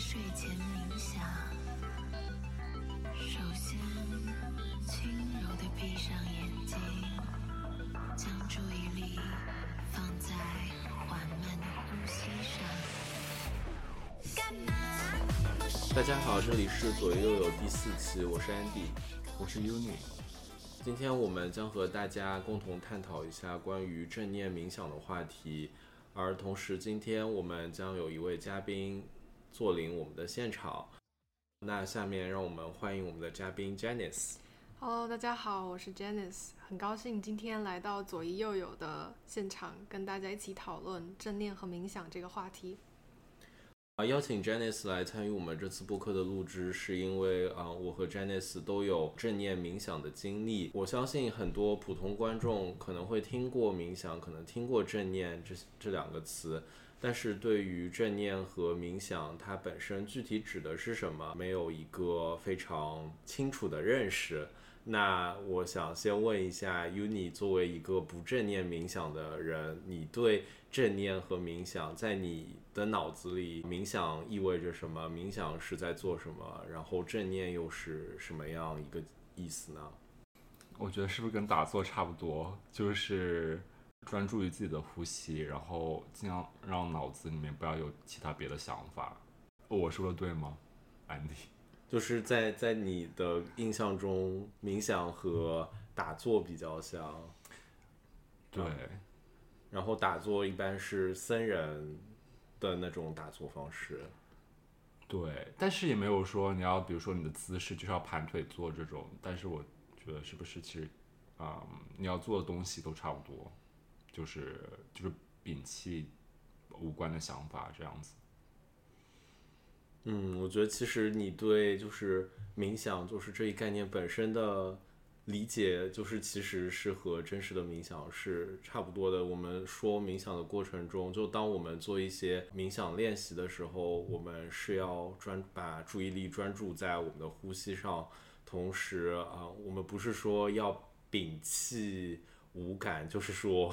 睡前冥想，首先轻柔地闭上眼睛，将注意力放在缓慢的呼吸上。大家好，这里是左右右第四期，我是 Andy，我是 Uni。今天我们将和大家共同探讨一下关于正念冥想的话题，而同时今天我们将有一位嘉宾坐临我们的现场。那下面让我们欢迎我们的嘉宾 Janice。Hello，大家好，我是 Janice，很高兴今天来到左一右有的现场，跟大家一起讨论正念和冥想这个话题。啊，邀请 Janice 来参与我们这次播客的录制，是因为啊、我和 Janice 都有正念冥想的经历。我相信很多普通观众可能会听过冥想，可能听过正念这这两个词，但是对于正念和冥想它本身具体指的是什么，没有一个非常清楚的认识。那我想先问一下 Uni，作为一个不正念冥想的人，你对正念和冥想在你的脑子里，冥想意味着什么？冥想是在做什么？然后正念又是什么样一个意思呢？我觉得是不是跟打坐差不多？就是专注于自己的呼吸，然后尽量让脑子里面不要有其他别的想法。我说的对吗，Andy？就是在在你的印象中，冥想和打坐比较像，对，然后打坐一般是僧人的那种打坐方式。对，但是也没有说你要，比如说你的姿势就是要盘腿坐这种。但是我觉得是不是其实，嗯，你要做的东西都差不多，就是就是摒弃无关的想法这样子。嗯，我觉得其实你对就是冥想，就是这一概念本身的理解，就是其实是和真实的冥想是差不多的。我们说冥想的过程中，就当我们做一些冥想练习的时候，我们是要专把注意力专注在我们的呼吸上，同时啊、我们不是说要摒弃无感，就是说，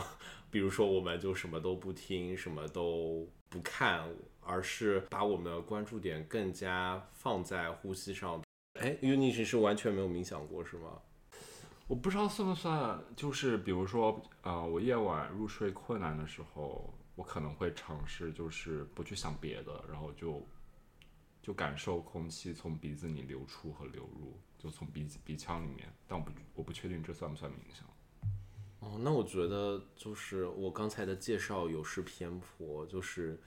比如说我们就什么都不听，什么都不看，而是把我们的关注点更加放在呼吸上。哎，Uni 是完全没有冥想过是吗？我不知道算不算，就是比如说，呃，我夜晚入睡困难的时候，我可能会尝试就是不去想别的，然后就就感受空气从鼻子里流出和流入，就从鼻子鼻腔里面。但我不我不确定这算不算冥想。哦，那我觉得就是我刚才的介绍有失偏颇，就是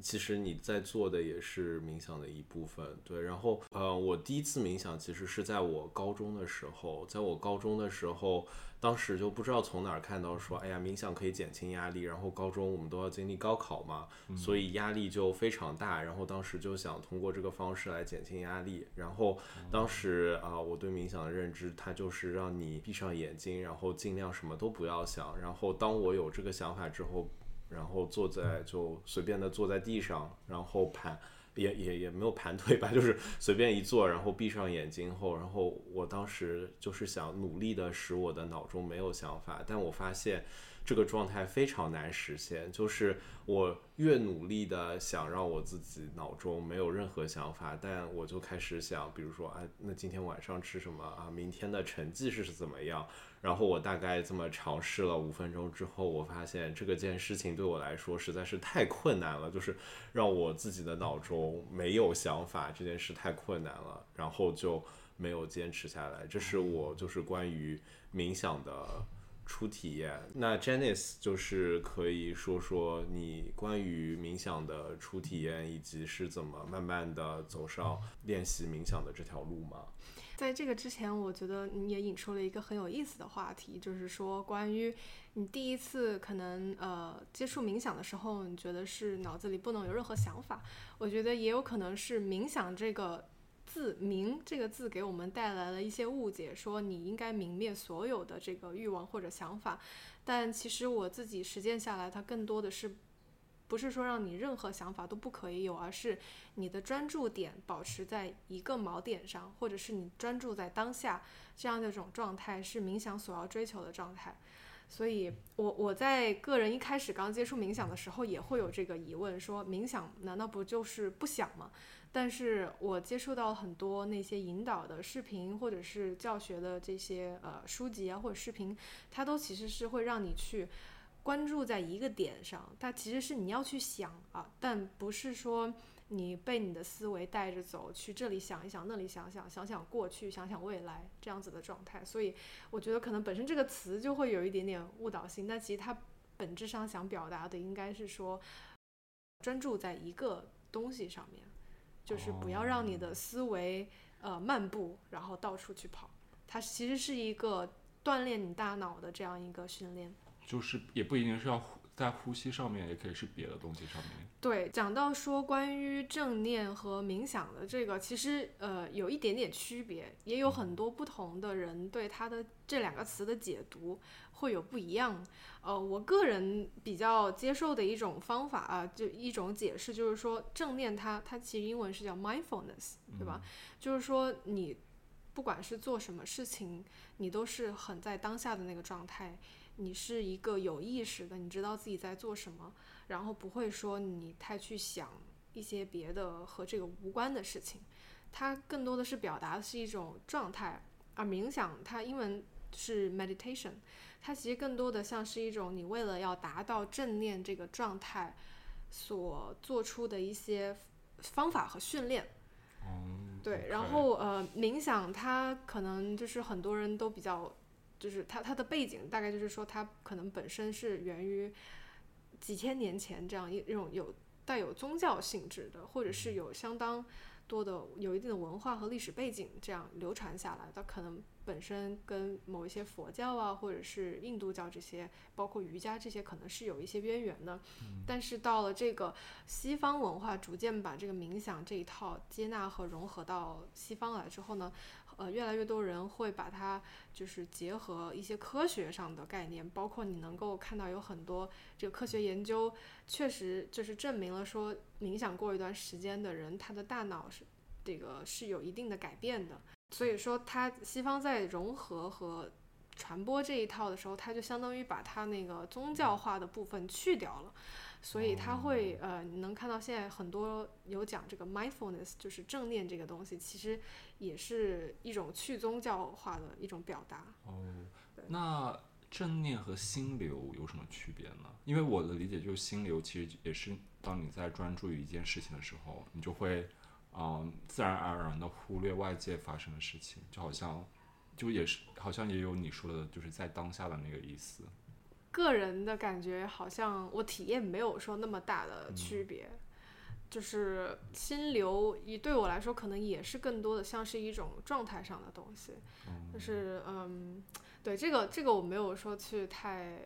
其实你在做的也是冥想的一部分，对。然后呃，我第一次冥想其实是在我高中的时候，在我高中的时候，当时就不知道从哪儿看到说，哎呀，冥想可以减轻压力。然后高中我们都要经历高考嘛，所以压力就非常大。然后当时就想通过这个方式来减轻压力。然后当时啊、我对冥想的认知，它就是让你闭上眼睛，然后尽量什么都不要想。然后当我有这个想法之后，然后坐在就随便的坐在地上，然后盘也也也没有盘腿吧，就是随便一坐，然后闭上眼睛后，然后我当时就是想努力的使我的脑中没有想法，但我发现这个状态非常难实现，就是我越努力的想让我自己脑中没有任何想法，但我就开始想，比如说啊，那今天晚上吃什么啊？明天的成绩是怎么样？然后我大概这么尝试了五分钟之后，我发现这个件事情对我来说实在是太困难了，就是让我自己的脑中没有想法，这件事太困难了，然后就没有坚持下来。这是我就是关于冥想的初体验。那 Janice 就是可以说说你关于冥想的初体验，以及是怎么慢慢的走上练习冥想的这条路吗？在这个之前，我觉得你也引出了一个很有意思的话题，就是说关于你第一次可能呃接触冥想的时候，你觉得是脑子里不能有任何想法。我觉得也有可能是冥想这个字“冥”这个字给我们带来了一些误解，说你应该泯灭所有的这个欲望或者想法。但其实我自己实践下来，它更多的是。不是说让你任何想法都不可以有，而是你的专注点保持在一个锚点上，或者是你专注在当下这样的一种状态，是冥想所要追求的状态。所以我我在个人一开始刚接触冥想的时候，也会有这个疑问：说冥想难道不就是不想吗？但是我接触到很多那些引导的视频或者是教学的这些呃书籍啊或者视频，它都其实是会让你去关注在一个点上，它其实是你要去想啊，但不是说你被你的思维带着走，去这里想一想，那里想想，想想过去，想想未来这样子的状态。所以我觉得可能本身这个词就会有一点点误导性，但其实它本质上想表达的应该是说专注在一个东西上面。就是不要让你的思维呃漫步，然后到处去跑。它其实是一个锻炼你大脑的这样一个训练。就是也不一定是要呼在呼吸上面，也可以是别的东西上面。对，讲到说关于正念和冥想的这个，其实呃有一点点区别，也有很多不同的人对它的这两个词的解读会有不一样。呃，我个人比较接受的一种方法啊，就一种解释，就是说正念它它其实英文是叫 mindfulness，对吧？就是说你不管是做什么事情，你都是很在当下的那个状态，你是一个有意识的，你知道自己在做什么，然后不会说你太去想一些别的和这个无关的事情，它更多的是表达的是一种状态，而冥想它英文是 meditation。它其实更多的像是一种你为了要达到正念这个状态所做出的一些方法和训练。嗯，对，然后呃，冥想它可能就是很多人都比较，就是它它的背景大概就是说它可能本身是源于几千年前这样一一种有带有宗教性质的，或者是有相当多的有一定的文化和历史背景这样流传下来的，可能。本身跟某一些佛教啊，或者是印度教这些，包括瑜伽这些，可能是有一些渊源的。但是到了这个西方文化逐渐把这个冥想这一套接纳和融合到西方来之后呢，呃，越来越多人会把它就是结合一些科学上的概念，包括你能够看到有很多这个科学研究，确实就是证明了说冥想过一段时间的人，他的大脑是这个是有一定的改变的。所以说，它西方在融合和传播这一套的时候，它就相当于把它那个宗教化的部分去掉了。所以他会呃，你能看到现在很多有讲这个 mindfulness，就是正念这个东西，其实也是一种去宗教化的一种表达。哦，那正念和心流有什么区别呢？因为我的理解就是心流其实也是当你在专注于一件事情的时候，你就会。嗯，自然而然的忽略外界发生的事情，就好像，就也是好像也有你说的，就是在当下的那个意思。个人的感觉好像我体验没有说那么大的区别，就是心流，一对我来说可能也是更多的像是一种状态上的东西。就是嗯，对这个这个我没有说去太，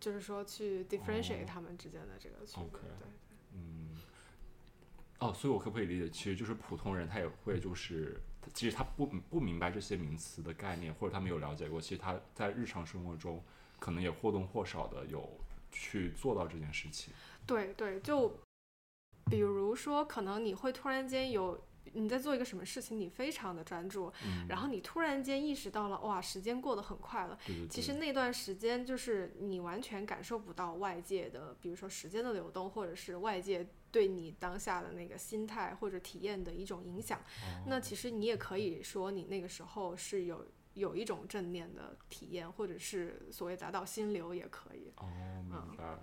就是说去 differentiate 他们之间的这个区别。对，嗯。哦，所以我可不可以理解，其实就是普通人他也会就是，其实他不不明白这些名词的概念，或者他没有了解过，其实他在日常生活中可能也或多或少的有去做到这件事情。对对，就比如说，可能你会突然间有。你在做一个什么事情，你非常的专注，然后你突然间意识到了，哇，时间过得很快了。其实那段时间就是你完全感受不到外界的，比如说时间的流动，或者是外界对你当下的那个心态或者体验的一种影响。那其实你也可以说，你那个时候是有有一种正念的体验，或者是所谓达到心流也可以。哦，明白。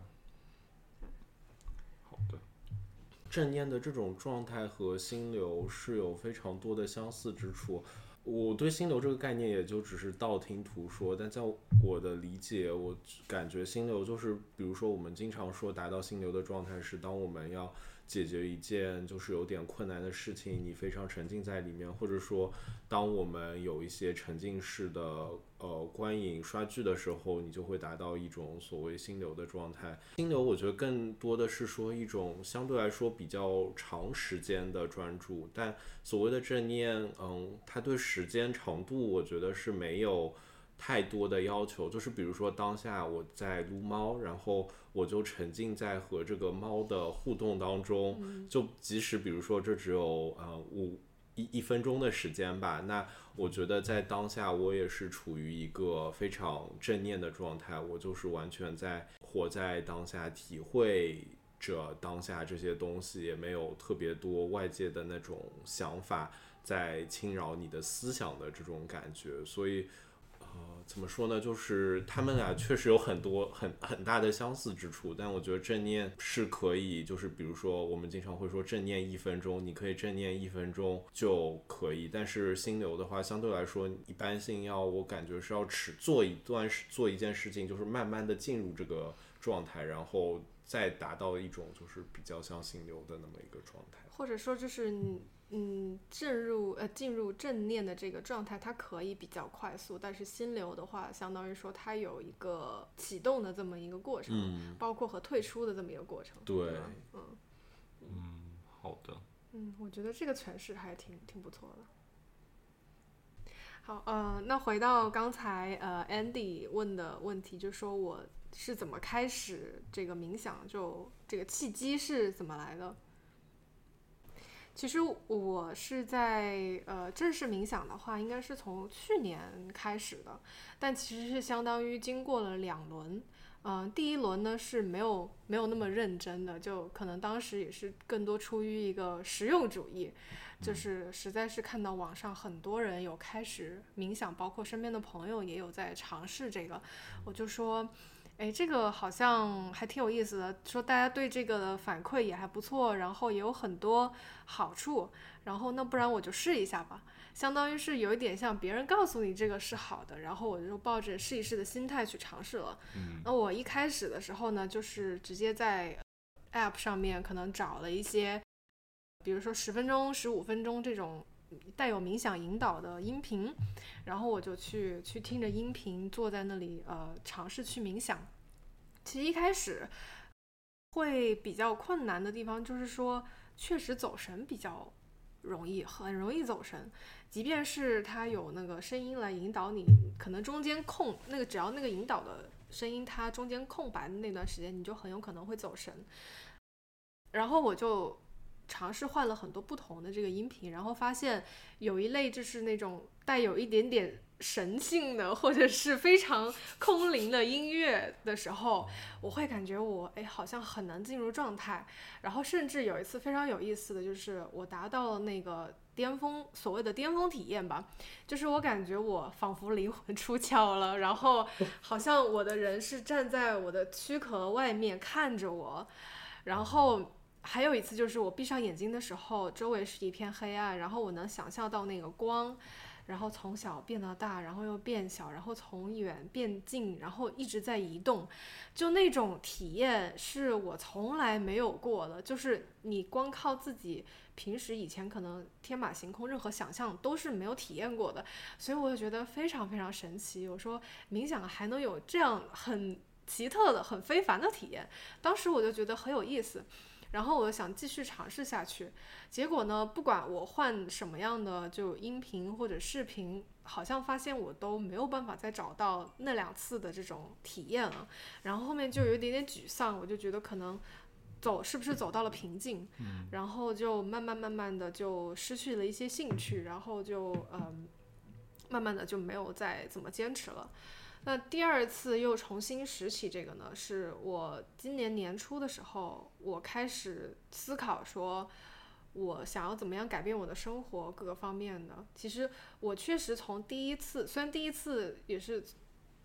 好的正念的这种状态和心流是有非常多的相似之处。我对心流这个概念也就只是道听途说，但在我的理解，我感觉心流就是，比如说我们经常说达到心流的状态是，当我们要。解决一件就是有点困难的事情，你非常沉浸在里面，或者说，当我们有一些沉浸式的呃观影刷剧的时候，你就会达到一种所谓心流的状态。心流我觉得更多的是说一种相对来说比较长时间的专注，但所谓的正念，嗯，它对时间长度我觉得是没有。太多的要求，就是比如说当下我在撸猫，然后我就沉浸在和这个猫的互动当中，就即使比如说这只有呃五一一分钟的时间吧，那我觉得在当下我也是处于一个非常正念的状态，我就是完全在活在当下，体会着当下这些东西，也没有特别多外界的那种想法在侵扰你的思想的这种感觉，所以。怎么说呢？就是他们俩确实有很多很很大的相似之处，但我觉得正念是可以，就是比如说我们经常会说正念一分钟，你可以正念一分钟就可以。但是心流的话，相对来说一般性要我感觉是要持做一段事做一件事情，就是慢慢的进入这个状态，然后再达到一种就是比较像心流的那么一个状态。或者说就是你。嗯，进入呃进入正念的这个状态，它可以比较快速，但是心流的话，相当于说它有一个启动的这么一个过程，嗯包括和退出的这么一个过程。对吧嗯嗯，好的。嗯，我觉得这个诠释还挺挺不错的。好，呃，那回到刚才呃 Andy 问的问题，就是说我是怎么开始这个冥想，就这个契机是怎么来的？其实我是在呃正式冥想的话，应该是从去年开始的，但其实是相当于经过了两轮。嗯、第一轮呢是没有没有那么认真的，就可能当时也是更多出于一个实用主义，就是实在是看到网上很多人有开始冥想，包括身边的朋友也有在尝试这个，我就说。哎，这个好像还挺有意思的，说大家对这个的反馈也还不错，然后也有很多好处，然后那不然我就试一下吧，相当于是有一点像别人告诉你这个是好的，然后我就抱着试一试的心态去尝试了。嗯那我一开始的时候呢，就是直接在 App 上面可能找了一些，比如说十分钟、十五分钟这种带有冥想引导的音频，然后我就去去听着音频，坐在那里呃尝试去冥想。其实一开始会比较困难的地方，就是说确实走神比较容易，很容易走神。即便是它有那个声音来引导你，可能中间空那个只要那个引导的声音它中间空白的那段时间，你就很有可能会走神。然后我就尝试换了很多不同的这个音频，然后发现有一类就是那种带有一点点神性的，或者是非常空灵的音乐的时候，我会感觉我哎好像很难进入状态。然后甚至有一次非常有意思的就是我达到了那个巅峰，所谓的巅峰体验吧，就是我感觉我仿佛灵魂出窍了，然后好像我的人是站在我的躯壳外面看着我，然后。还有一次就是我闭上眼睛的时候，周围是一片黑暗，然后我能想象到那个光，然后从小变到大，然后又变小，然后从远变近，然后一直在移动，就那种体验是我从来没有过的，就是你光靠自己平时以前可能天马行空，任何想象都是没有体验过的，所以我就觉得非常非常神奇。我说冥想还能有这样很奇特的、很非凡的体验，当时我就觉得很有意思。然后我想继续尝试下去，结果呢，不管我换什么样的就音频或者视频，好像发现我都没有办法再找到那两次的这种体验了。然后后面就有一点点沮丧，我就觉得可能走是不是走到了瓶颈，然后就慢慢慢慢的就失去了一些兴趣，然后就嗯，慢慢的就没有再怎么坚持了。那第二次又重新拾起这个呢，是我今年年初的时候，我开始思考说，我想要怎么样改变我的生活各个方面的。其实我确实从第一次，虽然第一次也是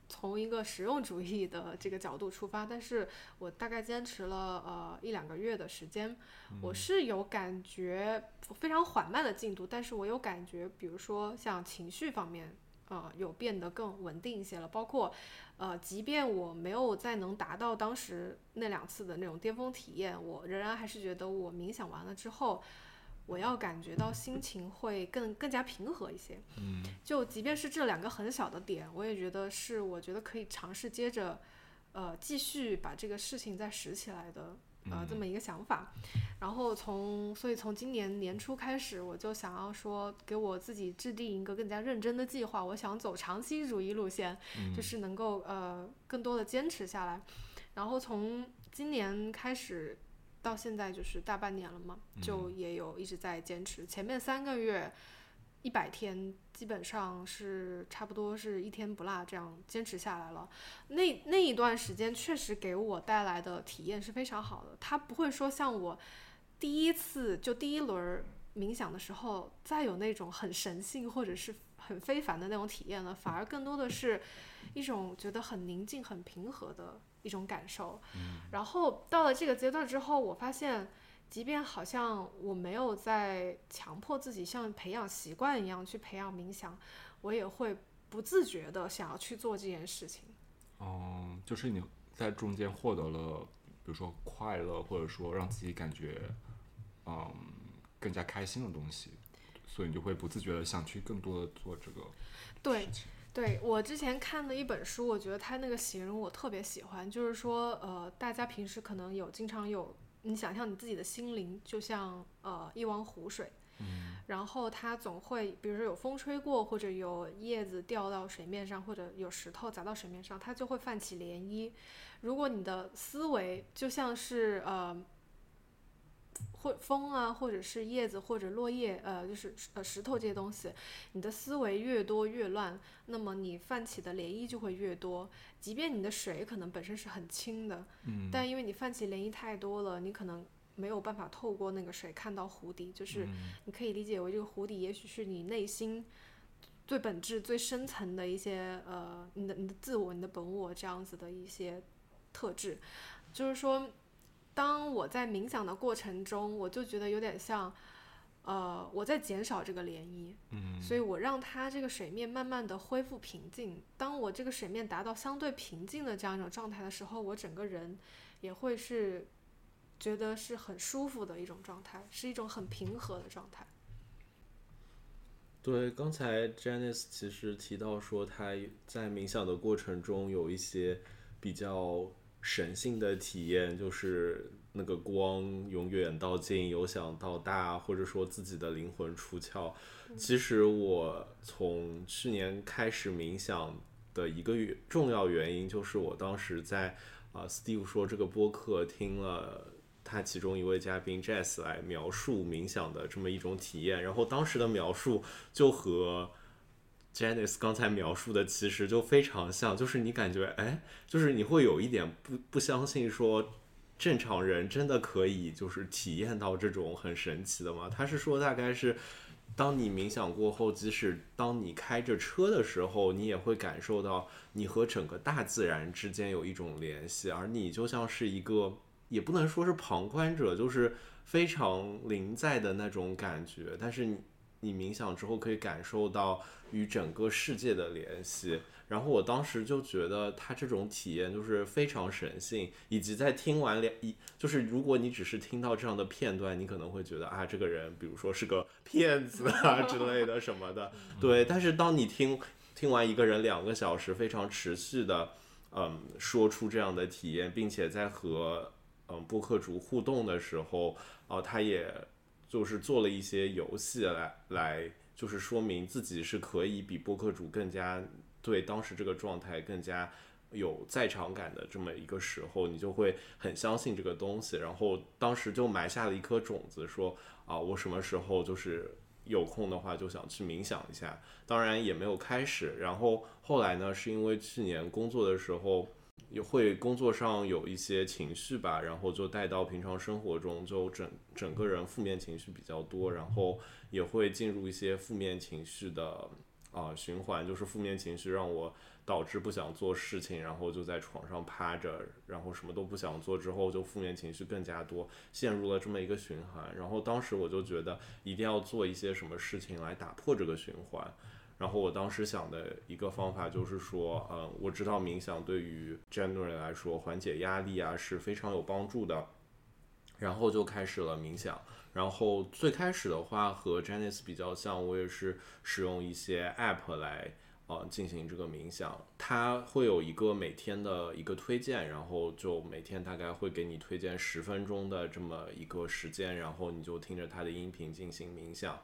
从一个实用主义的这个角度出发，但是我大概坚持了呃一两个月的时间，我是有感觉非常缓慢的进度，但是我有感觉，比如说像情绪方面。呃，有变得更稳定一些了。包括，呃，即便我没有再能达到当时那两次的那种巅峰体验，我仍然还是觉得我冥想完了之后，我要感觉到心情会更更加平和一些。嗯，就即便是这两个很小的点，我也觉得是我觉得可以尝试接着，呃，继续把这个事情再拾起来的。呃，这么一个想法，然后从所以从今年年初开始，我就想要说给我自己制定一个更加认真的计划，我想走长期主义路线，就是能够呃更多的坚持下来。然后从今年开始到现在就是大半年了嘛，就也有一直在坚持。前面三个月一百天，基本上是差不多是一天不落这样坚持下来了。那那一段时间确实给我带来的体验是非常好的，它不会说像我第一次就第一轮冥想的时候再有那种很神性或者是很非凡的那种体验了，反而更多的是一种觉得很宁静、很平和的一种感受。然后到了这个阶段之后，我发现。即便好像我没有在强迫自己像培养习惯一样去培养冥想，我也会不自觉的想要去做这件事情。嗯，就是你在中间获得了，比如说快乐，或者说让自己感觉，嗯，更加开心的东西，所以你就会不自觉的想去更多的做这个对，对我之前看的一本书，我觉得他那个形容我特别喜欢，就是说，呃，大家平时可能有经常有。你想象你自己的心灵就像呃一汪湖水，嗯，然后它总会，比如说有风吹过，或者有叶子掉到水面上，或者有石头砸到水面上，它就会泛起涟漪。如果你的思维就像是呃。或风啊，或者是叶子，或者落叶，呃，就是呃石头这些东西，你的思维越多越乱，那么你泛起的涟漪就会越多。即便你的水可能本身是很清的，嗯，但因为你泛起涟漪太多了，你可能没有办法透过那个水看到湖底。就是你可以理解为这个湖底，也许是你内心最本质、最深层的一些呃，你的你的自我、你的本我这样子的一些特质，就是说。当我在冥想的过程中，我就觉得有点像，呃，我在减少这个涟漪，嗯，所以我让它这个水面慢慢的恢复平静。当我这个水面达到相对平静的这样一种状态的时候，我整个人也会是觉得是很舒服的一种状态，是一种很平和的状态。对，刚才 Janice 其实提到说，他在冥想的过程中有一些比较。神性的体验就是那个光由远到近，由小到大，或者说自己的灵魂出窍。其实我从去年开始冥想的一个重要原因，就是我当时在啊，Steve 说这个播客听了他其中一位嘉宾 Jess 来描述冥想的这么一种体验，然后当时的描述就和。Janice 刚才描述的其实就非常像，就是你感觉，哎，就是你会有一点不不相信，说正常人真的可以就是体验到这种很神奇的吗？他是说，大概是当你冥想过后，即使当你开着车的时候，你也会感受到你和整个大自然之间有一种联系，而你就像是一个，也不能说是旁观者，就是非常临在的那种感觉，但是你。你冥想之后可以感受到与整个世界的联系，然后我当时就觉得他这种体验就是非常神性，以及在听完两一就是如果你只是听到这样的片段，你可能会觉得啊这个人比如说是个骗子啊 之类的什么的，对。但是当你听听完一个人两个小时非常持续的嗯说出这样的体验，并且在和嗯播客主互动的时候，哦他也。就是做了一些游戏来来，就是说明自己是可以比播客主更加对当时这个状态更加有在场感的这么一个时候，你就会很相信这个东西。然后当时就埋下了一颗种子，说啊，我什么时候就是有空的话就想去冥想一下。当然也没有开始。然后后来呢，是因为去年工作的时候。也会工作上有一些情绪吧，然后就带到平常生活中，就整整个人负面情绪比较多，然后也会进入一些负面情绪的啊循环，就是负面情绪让我导致不想做事情，然后就在床上趴着，然后什么都不想做，之后就负面情绪更加多，陷入了这么一个循环。然后当时我就觉得一定要做一些什么事情来打破这个循环。然后我当时想的一个方法就是说，嗯，我知道冥想对于 general 来说缓解压力啊是非常有帮助的，然后就开始了冥想。然后最开始的话和 Janice 比较像，我也是使用一些 app 来呃进行这个冥想。它会有一个每天的一个推荐，然后就每天大概会给你推荐十分钟的这么一个时间，然后你就听着它的音频进行冥想。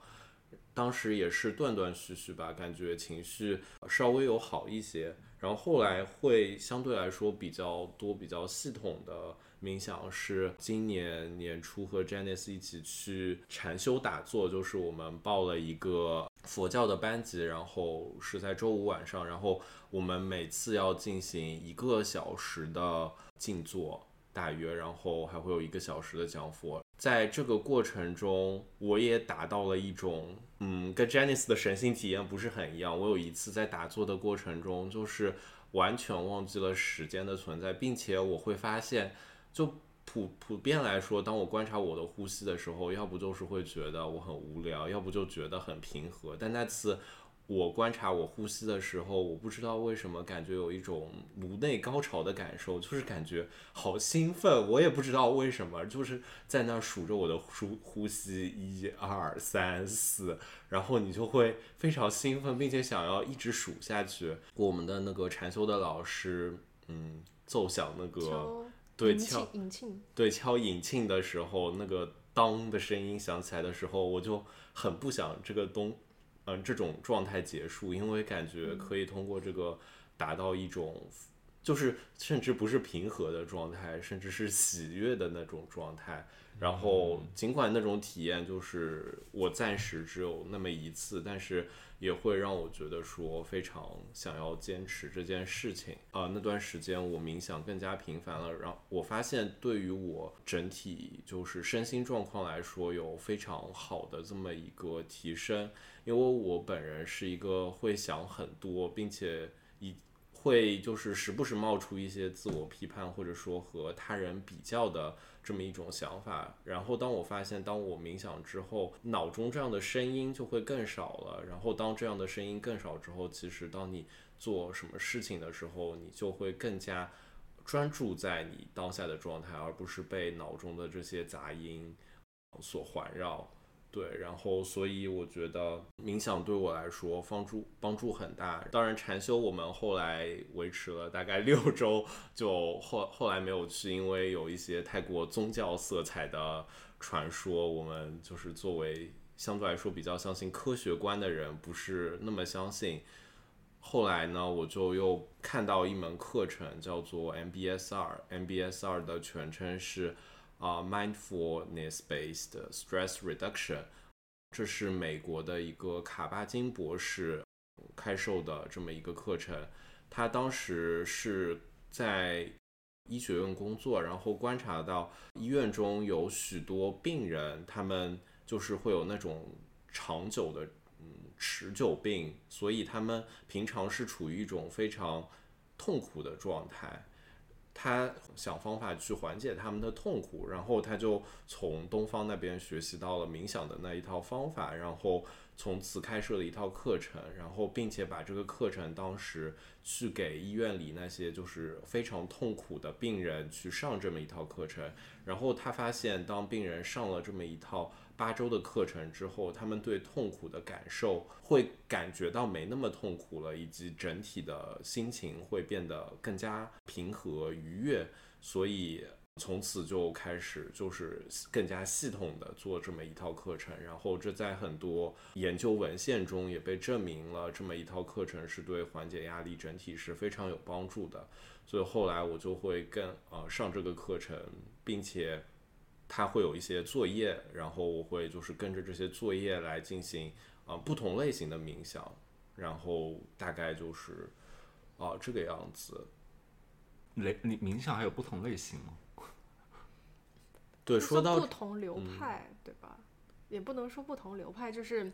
当时也是断断续续吧，感觉情绪稍微有好一些，然后后来会相对来说比较多、比较系统的冥想，是今年年初和 Janice 一起去禅修打坐，就是我们报了一个佛教的班级，然后是在周五晚上，然后我们每次要进行一个小时的静坐，大约，然后还会有一个小时的讲佛。在这个过程中，我也达到了一种，嗯，跟 Janice 的神性体验不是很一样。我有一次在打坐的过程中，就是完全忘记了时间的存在，并且我会发现，就。普普遍来说，当我观察我的呼吸的时候，要不就是会觉得我很无聊，要不就觉得很平和。但那次我观察我呼吸的时候，我不知道为什么感觉有一种颅内高潮的感受，就是感觉好兴奋。我也不知道为什么，就是在那数着我的呼呼吸，一二三四，然后你就会非常兴奋，并且想要一直数下去。我们的那个禅修的老师，嗯，奏响那个。对敲引磬，对敲引磬的时候，那个当的声音响起来的时候，我就很不想这个东，嗯，这种状态结束，因为感觉可以通过这个达到一种，就是甚至不是平和的状态，甚至是喜悦的那种状态。然后尽管那种体验就是我暂时只有那么一次，但是。也会让我觉得说非常想要坚持这件事情啊。那段时间我冥想更加频繁了，然后我发现对于我整体就是身心状况来说有非常好的这么一个提升。因为我本人是一个会想很多，并且一会就是时不时冒出一些自我批判或者说和他人比较的。这么一种想法，然后当我发现，当我冥想之后，脑中这样的声音就会更少了。然后当这样的声音更少之后，其实当你做什么事情的时候，你就会更加专注在你当下的状态，而不是被脑中的这些杂音所环绕。对，然后所以我觉得冥想对我来说帮助帮助很大。当然，禅修我们后来维持了大概 六周，就后后来没有去，因为有一些太过宗教色彩的传说，我们就是作为相对来说比较相信科学观的人，不是那么相信。后来呢，我就又看到一门课程叫做 MBSR，MBSR 的全称是。啊，mindfulness-based stress reduction，这是美国的一个卡巴金博士开授的这么一个课程。他当时是在医学院工作，然后观察到医院中有许多病人，他们就是会有那种长久的嗯持久病，所以他们平常是处于一种非常痛苦的状态。他想方法去缓解他们的痛苦，然后他就从东方那边学习到了冥想的那一套方法，然后从此开设了一套课程，然后并且把这个课程当时去给医院里那些就是非常痛苦的病人去上这么一套课程，然后他发现当病人上了这么一套。八周的课程之后，他们对痛苦的感受会感觉到没那么痛苦了，以及整体的心情会变得更加平和愉悦。所以从此就开始就是更加系统的做这么一套课程。然后这在很多研究文献中也被证明了，这么一套课程是对缓解压力整体是非常有帮助的。所以后来我就会更呃上这个课程，并且。他会有一些作业，然后我会就是跟着这些作业来进行啊不同类型的冥想，然后大概就是啊这个样子。类你冥想还有不同类型吗？对，说到不同流派，对吧？也不能说不同流派，就是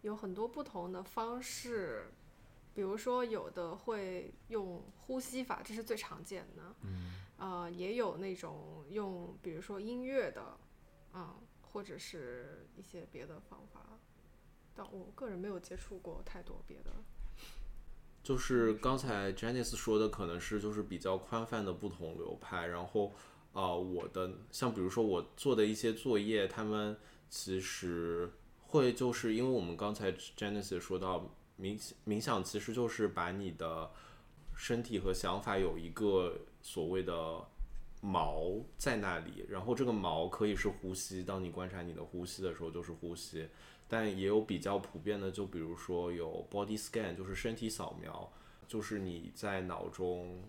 有很多不同的方式。比如说，有的会用呼吸法，这是最常见的。嗯。呃，也有那种用，比如说音乐的，啊，或者是一些别的方法，但我个人没有接触过太多别的。就是刚才 Janice 说的，可能是就是比较宽泛的不同流派。然后啊，我的像比如说我做的一些作业，他们其实会就是因为我们刚才 Janice 说到冥冥想，其实就是把你的身体和想法有一个。所谓的毛在那里，然后这个毛可以是呼吸。当你观察你的呼吸的时候，就是呼吸。但也有比较普遍的，就比如说有 body scan，就是身体扫描，就是你在脑中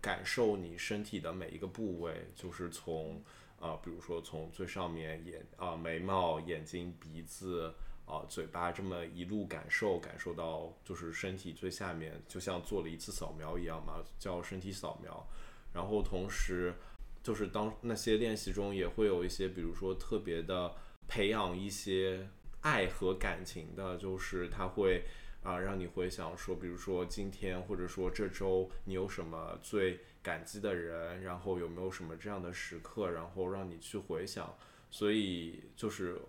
感受你身体的每一个部位，就是从啊，比如说从最上面眼啊眉毛、眼睛、鼻子。啊、嘴巴这么一路感受，感受到就是身体最下面，就像做了一次扫描一样嘛，叫身体扫描。然后同时就是当那些练习中也会有一些，比如说特别的培养一些爱和感情的，就是他会啊、让你回想说，比如说今天或者说这周你有什么最感激的人，然后有没有什么这样的时刻，然后让你去回想。所以就是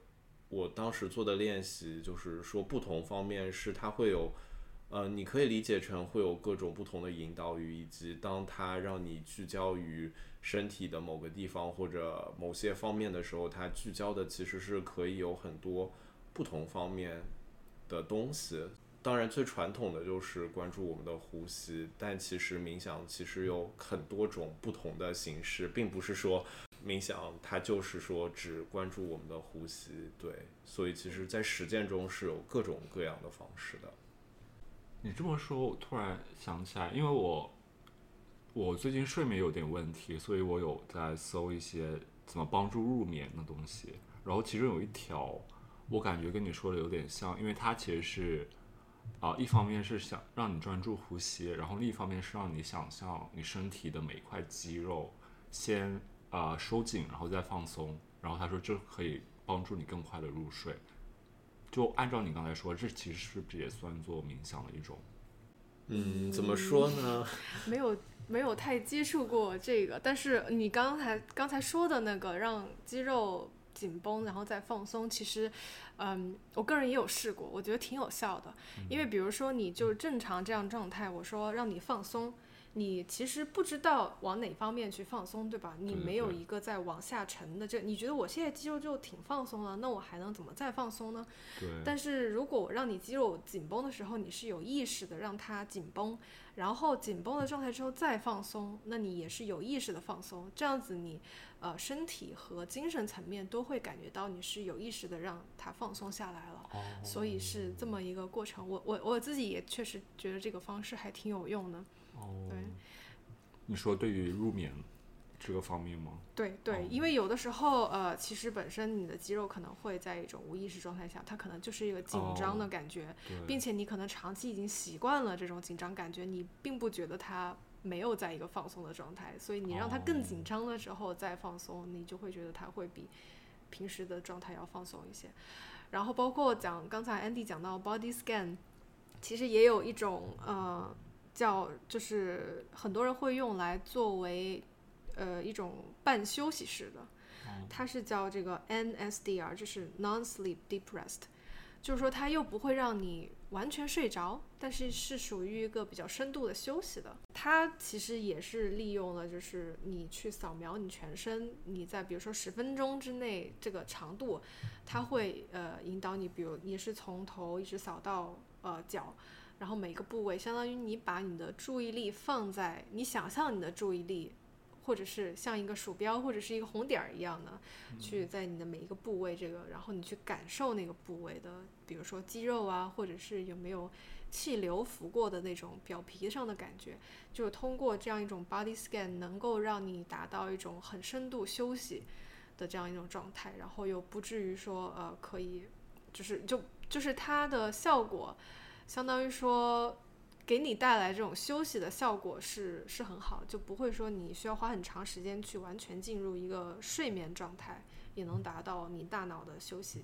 我当时做的练习，就是说不同方面是它会有。呃，你可以理解成会有各种不同的引导语，以及当它让你聚焦于身体的某个地方或者某些方面的时候，它聚焦的其实是可以有很多不同方面的东西。当然，最传统的就是关注我们的呼吸，但其实冥想其实有很多种不同的形式，并不是说冥想它就是说只关注我们的呼吸，对，所以其实在实践中是有各种各样的方式的。你这么说，我突然想起来，因为我我最近睡眠有点问题，所以我有在搜一些怎么帮助入眠的东西。然后其中有一条，我感觉跟你说的有点像，因为它其实是啊、一方面是想让你专注呼吸，然后另一方面是让你想象你身体的每一块肌肉先啊、收紧，然后再放松。然后他说这可以帮助你更快的入睡。就按照你刚才说，这其实是不是也算作冥想的一种？嗯，怎么说呢？没有没有太接触过这个，但是你刚才刚才说的那个让肌肉紧绷然后再放松，其实，嗯，我个人也有试过，我觉得挺有效的。因为比如说你就正常这样状态，我说让你放松。你其实不知道往哪方面去放松，对吧？你没有一个在往下沉的这，你觉得我现在肌肉就挺放松了，那我还能怎么再放松呢？对，但是如果我让你肌肉紧绷的时候，你是有意识的让它紧绷，然后紧绷的状态之后再放松，那你也是有意识的放松。这样子你，呃，身体和精神层面都会感觉到你是有意识的让它放松下来了。哦所以是这么一个过程。我我我自己也确实觉得这个方式还挺有用的。哦对，你说对于入眠这个方面吗？对对，因为有的时候，呃，其实本身你的肌肉可能会在一种无意识状态下，它可能就是一个紧张的哦感觉。对，并且你可能长期已经习惯了这种紧张感觉，你并不觉得它没有在一个放松的状态，所以你让它更紧张的时候再放松，你就会觉得它会比平时的状态要放松一些。然后包括讲刚才 Andy 讲到 body scan，其实也有一种呃叫就是很多人会用来作为呃一种半休息式的，它是叫这个 NSDR，就是 non-sleep deep rest。就是说它又不会让你完全睡着，但是是属于一个比较深度的休息的。它其实也是利用了，就是你去扫描你全身，你在比如说十分钟之内这个长度，它会呃引导你，比如你是从头一直扫到呃脚，然后每个部位，相当于你把你的注意力放在你想象你的注意力。或者是像一个鼠标或者是一个红点儿一样的，去在你的每一个部位这个，然后你去感受那个部位的，比如说肌肉啊，或者是有没有气流拂过的那种表皮上的感觉，就是通过这样一种 body scan，能够让你达到一种很深度休息的这样一种状态，然后又不至于说呃可以，就是就就是它的效果，相当于说。给你带来这种休息的效果是是很好，就不会说你需要花很长时间去完全进入一个睡眠状态，也能达到你大脑的休息。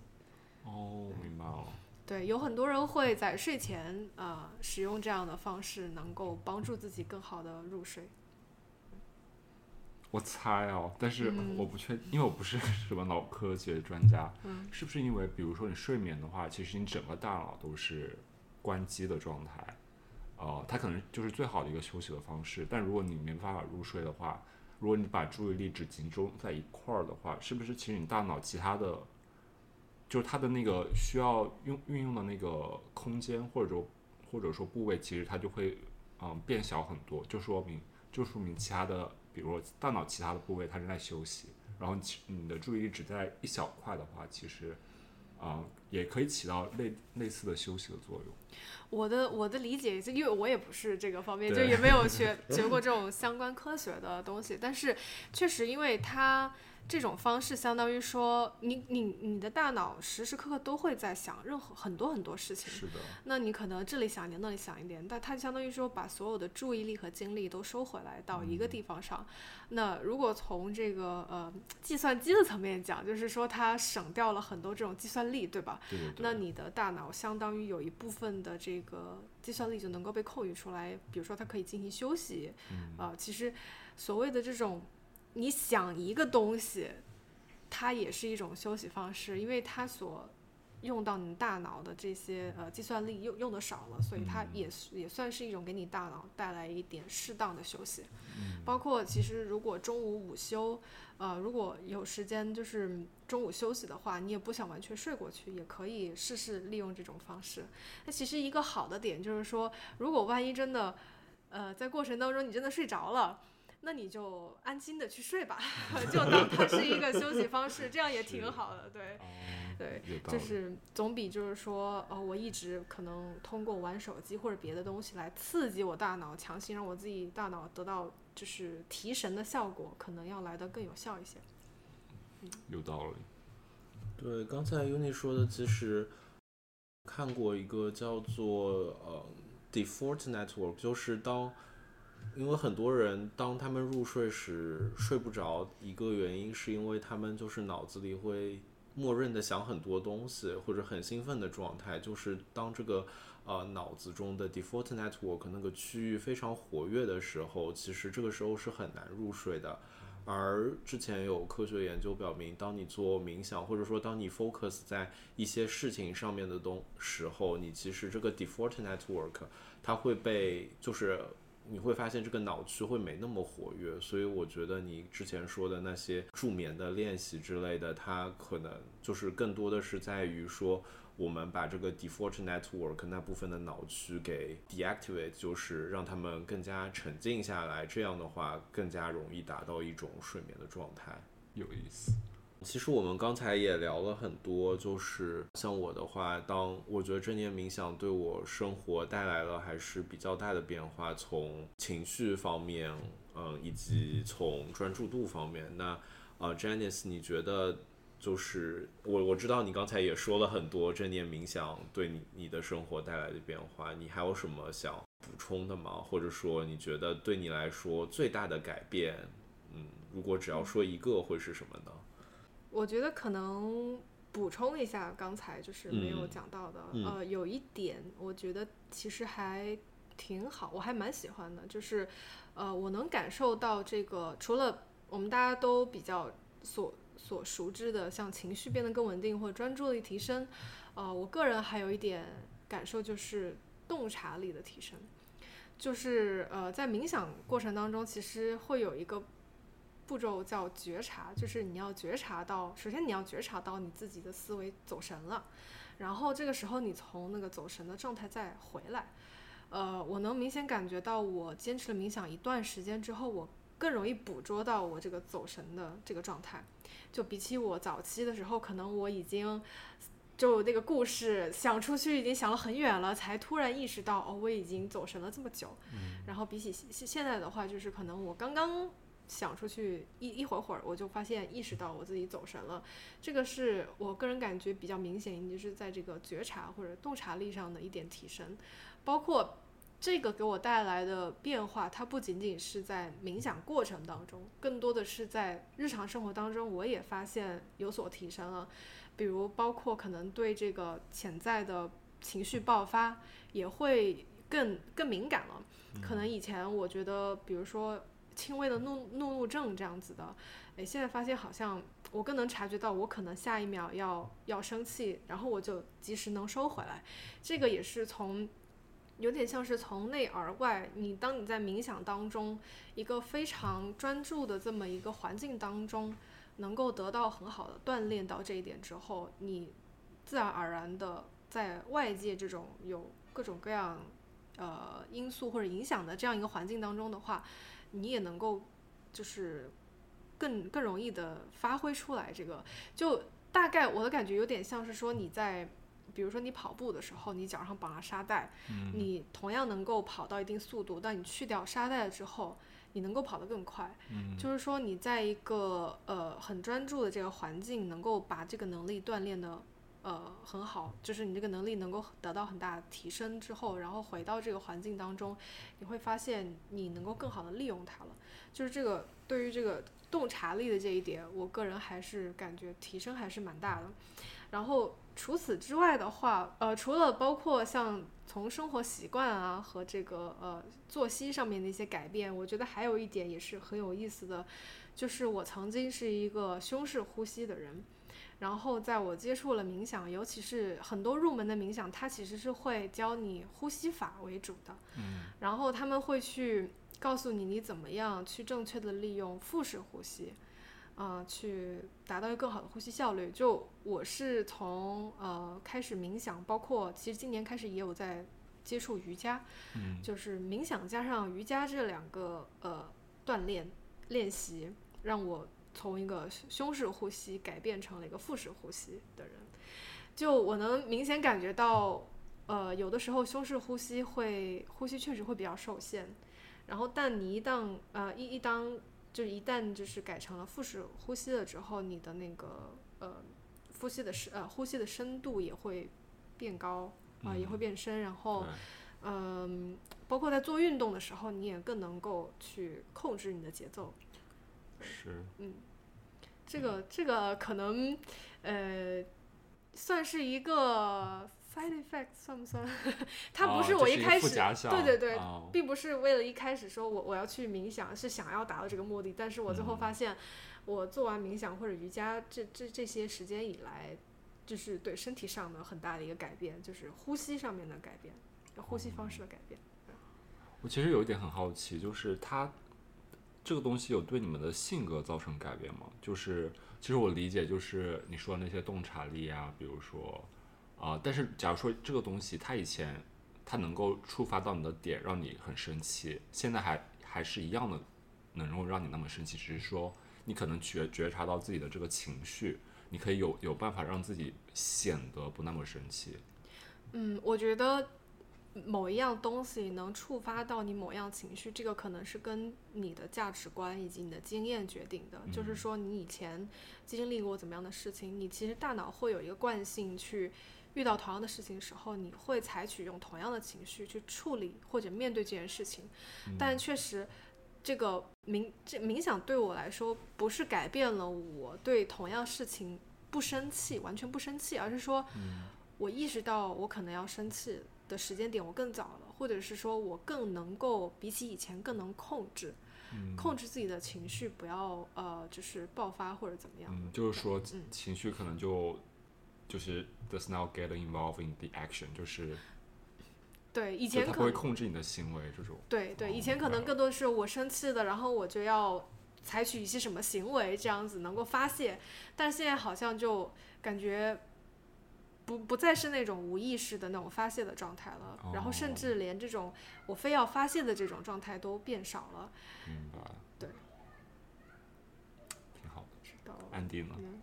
哦，明白了。对，有很多人会在睡前呃使用这样的方式，能够帮助自己更好的入睡。我猜哦，但是嗯我不确，因为我不是 什么脑科学专家，嗯是不是因为比如说你睡眠的话，其实你整个大脑都是关机的状态，呃，它可能就是最好的一个休息的方式。但如果你没办法入睡的话，如果你把注意力只集中在一块儿的话，是不是其实你大脑其他的，就是它的那个需要用运用的那个空间或者说或者说部位，其实它就会嗯变小很多，就说明就说明其他的，比如说大脑其他的部位它正在休息，然后你你的注意力只在一小块的话，其实啊、也可以起到类类似的休息的作用。我的我的理解，就因为我也不是这个方面，就也没有学 学过这种相关科学的东西，但是确实，因为它这种方式相当于说，你你你的大脑时时刻刻都会在想任何很多很多事情。是的，那你可能这里想一点，那里想一点，但它相当于说把所有的注意力和精力都收回来到一个地方上。那如果从这个呃计算机的层面讲，就是说它省掉了很多这种计算力，对吧？对对对。那你的大脑相当于有一部分的这个计算力就能够被空余出来，比如说它可以进行休息。嗯啊、其实所谓的这种你想一个东西，它也是一种休息方式，因为它所用到你大脑的这些呃计算力用用的少了，所以它也是也算是一种给你大脑带来一点适当的休息。包括其实如果中午午休，呃，如果有时间就是中午休息的话，你也不想完全睡过去，也可以试试利用这种方式。那其实一个好的点就是说，如果万一真的，呃，在过程当中你真的睡着了。那你就安心的去睡吧，就当它是一个休息方式，这样也挺好的，对。哦，对就是总比就是说，呃，我一直可能通过玩手机或者别的东西来刺激我大脑，强行让我自己大脑得到就是提神的效果，可能要来的更有效一些。有道理。对，刚才 Uni 说的，其实看过一个叫做呃 default network，就是当因为很多人当他们入睡时睡不着，一个原因是因为他们就是脑子里会默认的想很多东西，或者很兴奋的状态，就是当这个呃脑子中的 default network 那个区域非常活跃的时候，其实这个时候是很难入睡的。而之前有科学研究表明，当你做冥想，或者说当你 focus 在一些事情上面的东时候，你其实这个 default network 它会被就是你会发现这个脑区会没那么活跃，所以我觉得你之前说的那些助眠的练习之类的，它可能就是更多的是在于说。我们把这个 default network 那部分的脑区给 deactivate，就是让他们更加沉静下来，这样的话更加容易达到一种睡眠的状态。有意思。其实我们刚才也聊了很多，就是像我的话，当我觉得正念冥想对我生活带来了还是比较大的变化，从情绪方面，嗯，以及从专注度方面。那呃，Janice，你觉得就是我我知道你刚才也说了很多正念冥想对你你的生活带来的变化，你还有什么想补充的吗？或者说你觉得对你来说最大的改变，嗯，如果只要说一个会是什么呢？我觉得可能补充一下刚才就是没有嗯讲到的，嗯呃，有一点我觉得其实还挺好，我还蛮喜欢的，就是呃，我能感受到这个除了我们大家都比较所所熟知的，像情绪变得更稳定或者专注力提升，呃，我个人还有一点感受就是洞察力的提升。就是呃，在冥想过程当中，其实会有一个步骤叫觉察，就是你要觉察到，首先你要觉察到你自己的思维走神了，然后这个时候你从那个走神的状态再回来。呃，我能明显感觉到，我坚持了冥想一段时间之后，我更容易捕捉到我这个走神的这个状态。就比起我早期的时候，可能我已经就那个故事想出去已经想了很远了，才突然意识到哦，我已经走神了这么久。然后比起现现在的话，就是可能我刚刚想出去一一会儿会儿，我就发现意识到我自己走神了。这个是我个人感觉比较明显，就是在这个觉察或者洞察力上的一点提升，包括。这个给我带来的变化，它不仅仅是在冥想过程当中，更多的是在日常生活当中，我也发现有所提升了。比如，包括可能对这个潜在的情绪爆发，也会更更敏感了。可能以前我觉得，比如说轻微的怒怒怒症这样子的，诶，现在发现好像我更能察觉到，我可能下一秒要要生气，然后我就及时能收回来。这个也是从有点像是从内而外，你当你在冥想当中，一个非常专注的这么一个环境当中，能够得到很好的锻炼到这一点之后，你自然而然的在外界这种有各种各样呃因素或者影响的这样一个环境当中的话，你也能够就是更更容易的发挥出来。这个就大概我的感觉有点像是说你在。比如说你跑步的时候，你脚上绑了沙袋，你同样能够跑到一定速度。但你去掉沙袋了之后，你能够跑得更快。嗯就是说你在一个呃很专注的这个环境，能够把这个能力锻炼的呃很好，就是你这个能力能够得到很大提升之后，然后回到这个环境当中，你会发现你能够更好的利用它了。就是这个对于这个洞察力的这一点，我个人还是感觉提升还是蛮大的。然后除此之外的话，呃，除了包括像从生活习惯啊和这个呃作息上面的一些改变，我觉得还有一点也是很有意思的，就是我曾经是一个胸式呼吸的人。然后，在我接触了冥想，尤其是很多入门的冥想，它其实是会教你呼吸法为主的。嗯然后他们会去告诉你你怎么样去正确的利用腹式呼吸，呃，去达到一个更好的呼吸效率。就我是从呃开始冥想，包括其实今年开始也有在接触瑜伽，嗯就是冥想加上瑜伽这两个呃锻炼练习，让我从一个胸式呼吸改变成了一个腹式呼吸的人。就我能明显感觉到，呃，有的时候胸式呼吸会呼吸确实会比较受限，然后但你一旦呃一一当就是一旦就是改成了腹式呼吸了之后，你的那个呃呼吸的深呃呼吸的深度也会变高啊、也会变深，然后。对嗯，包括在做运动的时候，你也更能够去控制你的节奏。是嗯，这个这个可能呃算是一个 side effect，算不算？它不是我一开始，对对对，哦并不是为了一开始说我我要去冥想，是想要达到这个目的，但是我最后嗯发现，我做完冥想或者瑜伽这这这些时间以来，就是对身体上的很大的一个改变，就是呼吸上面的改变，呼吸方式的改变。我其实有一点很好奇，就是它这个东西有对你们的性格造成改变吗？就是其实我理解，就是你说的那些洞察力啊，比如说啊、但是假如说这个东西它以前它能够触发到你的点，让你很生气，现在还还是一样的能够让你那么生气，只是说你可能觉觉察到自己的这个情绪，你可以有有办法让自己显得不那么生气。嗯，我觉得某一样东西能触发到你某样情绪，这个可能是跟你的价值观以及你的经验决定的。就是说，你以前经历过怎么样的事情，你其实大脑会有一个惯性去。遇到同样的事情的时候，你会采取用同样的情绪去处理或者面对这件事情，但确实，这个冥这冥想对我来说不是改变了我对同样事情不生气，完全不生气，而是说，我意识到我可能要生气的时间点我更早了，或者是说我更能够比起以前更能控制，控制自己的情绪，不要呃就是爆发或者怎么样。嗯，就是说嗯情绪可能就就是 does not get involved in the action，就是对，以前可能会控制你的行为这种。对对，以哦前可能更多是我生气的，然后我就要采取一些什么行为，这样子能够发泄。但现在好像就感觉不不再是那种无意识的那种发泄的状态了，然后甚哦至连这种我非要发泄的这种状态都变少了。明白。对，挺好的。知道了。安定了？嗯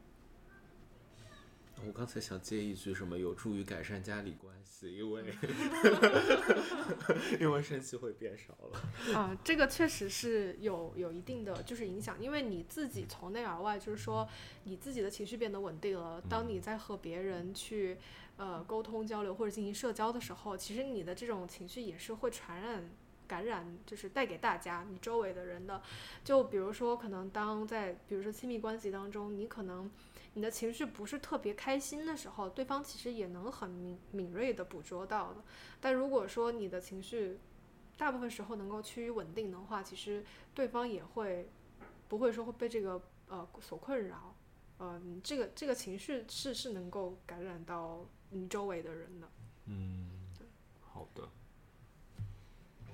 我刚才想接一句什么有助于改善家里关系，因为 因为生气会变少了。啊，这个确实是有有一定的就是影响，因为你自己从内而外，就是说你自己的情绪变得稳定了。当你在和别人去呃沟通交流或者进行社交的时候，其实你的这种情绪也是会传染。感染就是带给大家你周围的人的，就比如说可能当在比如说亲密关系当中，你可能你的情绪不是特别开心的时候，对方其实也能很敏敏锐的捕捉到的。但如果说你的情绪大部分时候能够趋于稳定的话，其实对方也会不会说会被这个呃所困扰，呃，你这个这个情绪是是能够感染到你周围的人的。嗯，好的。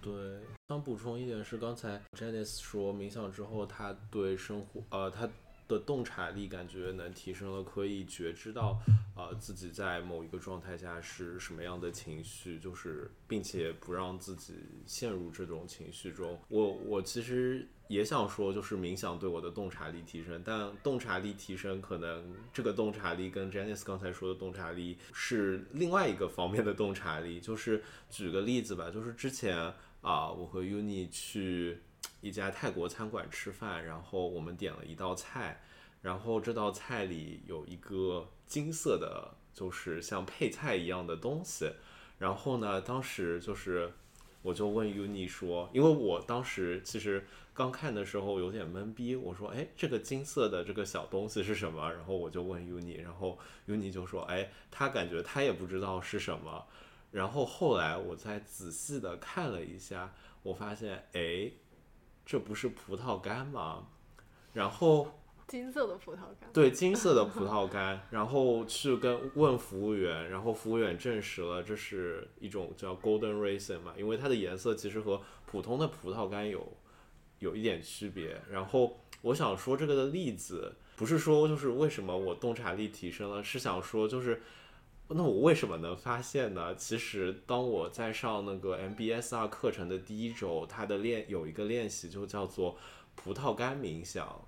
对，想补充一点是，刚才 Janice 说冥想之后，他对生活，呃，他的洞察力感觉能提升了，可以觉知到，呃，自己在某一个状态下是什么样的情绪，就是并且不让自己陷入这种情绪中。我我其实也想说，就是冥想对我的洞察力提升，但洞察力提升可能这个洞察力跟 Janice 刚才说的洞察力是另外一个方面的洞察力。就是举个例子吧，就是之前啊、我和 Uni 去一家泰国餐馆吃饭，然后我们点了一道菜，然后这道菜里有一个金色的，就是像配菜一样的东西。然后呢，当时就是我就问 Uni 说，因为我当时其实刚看的时候有点懵逼，我说，哎，这个金色的这个小东西是什么？然后我就问 Uni，然后 Uni 就说，哎，他感觉他也不知道是什么。然后后来我再仔细的看了一下，我发现，哎，这不是葡萄干吗？然后金色的葡萄干。对，金色的葡萄干，然后去跟问服务员，然后服务员证实了这是一种叫 Golden Raisin 嘛，因为它的颜色其实和普通的葡萄干有有一点区别。然后我想说这个的例子，不是说就是为什么我洞察力提升了，是想说就是。那我为什么能发现呢？其实当我在上那个 MBSR 课程的第一周，它的练有一个练习就叫做葡萄干冥想。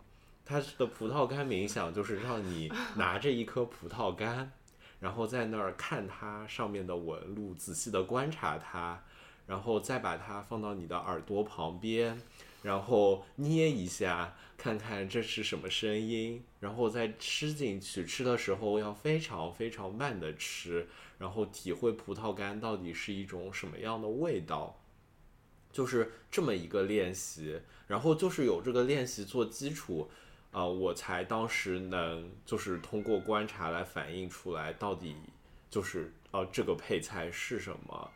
它的葡萄干冥想就是让你拿着一颗葡萄干，然后在那儿看它上面的纹路，仔细的观察它，然后再把它放到你的耳朵旁边，然后捏一下，看看这是什么声音，然后再吃进去。吃的时候要非常非常慢的吃，然后体会葡萄干到底是一种什么样的味道。就是这么一个练习，然后就是有这个练习做基础，啊、我才当时能就是通过观察来反映出来到底就是呃这个配菜是什么。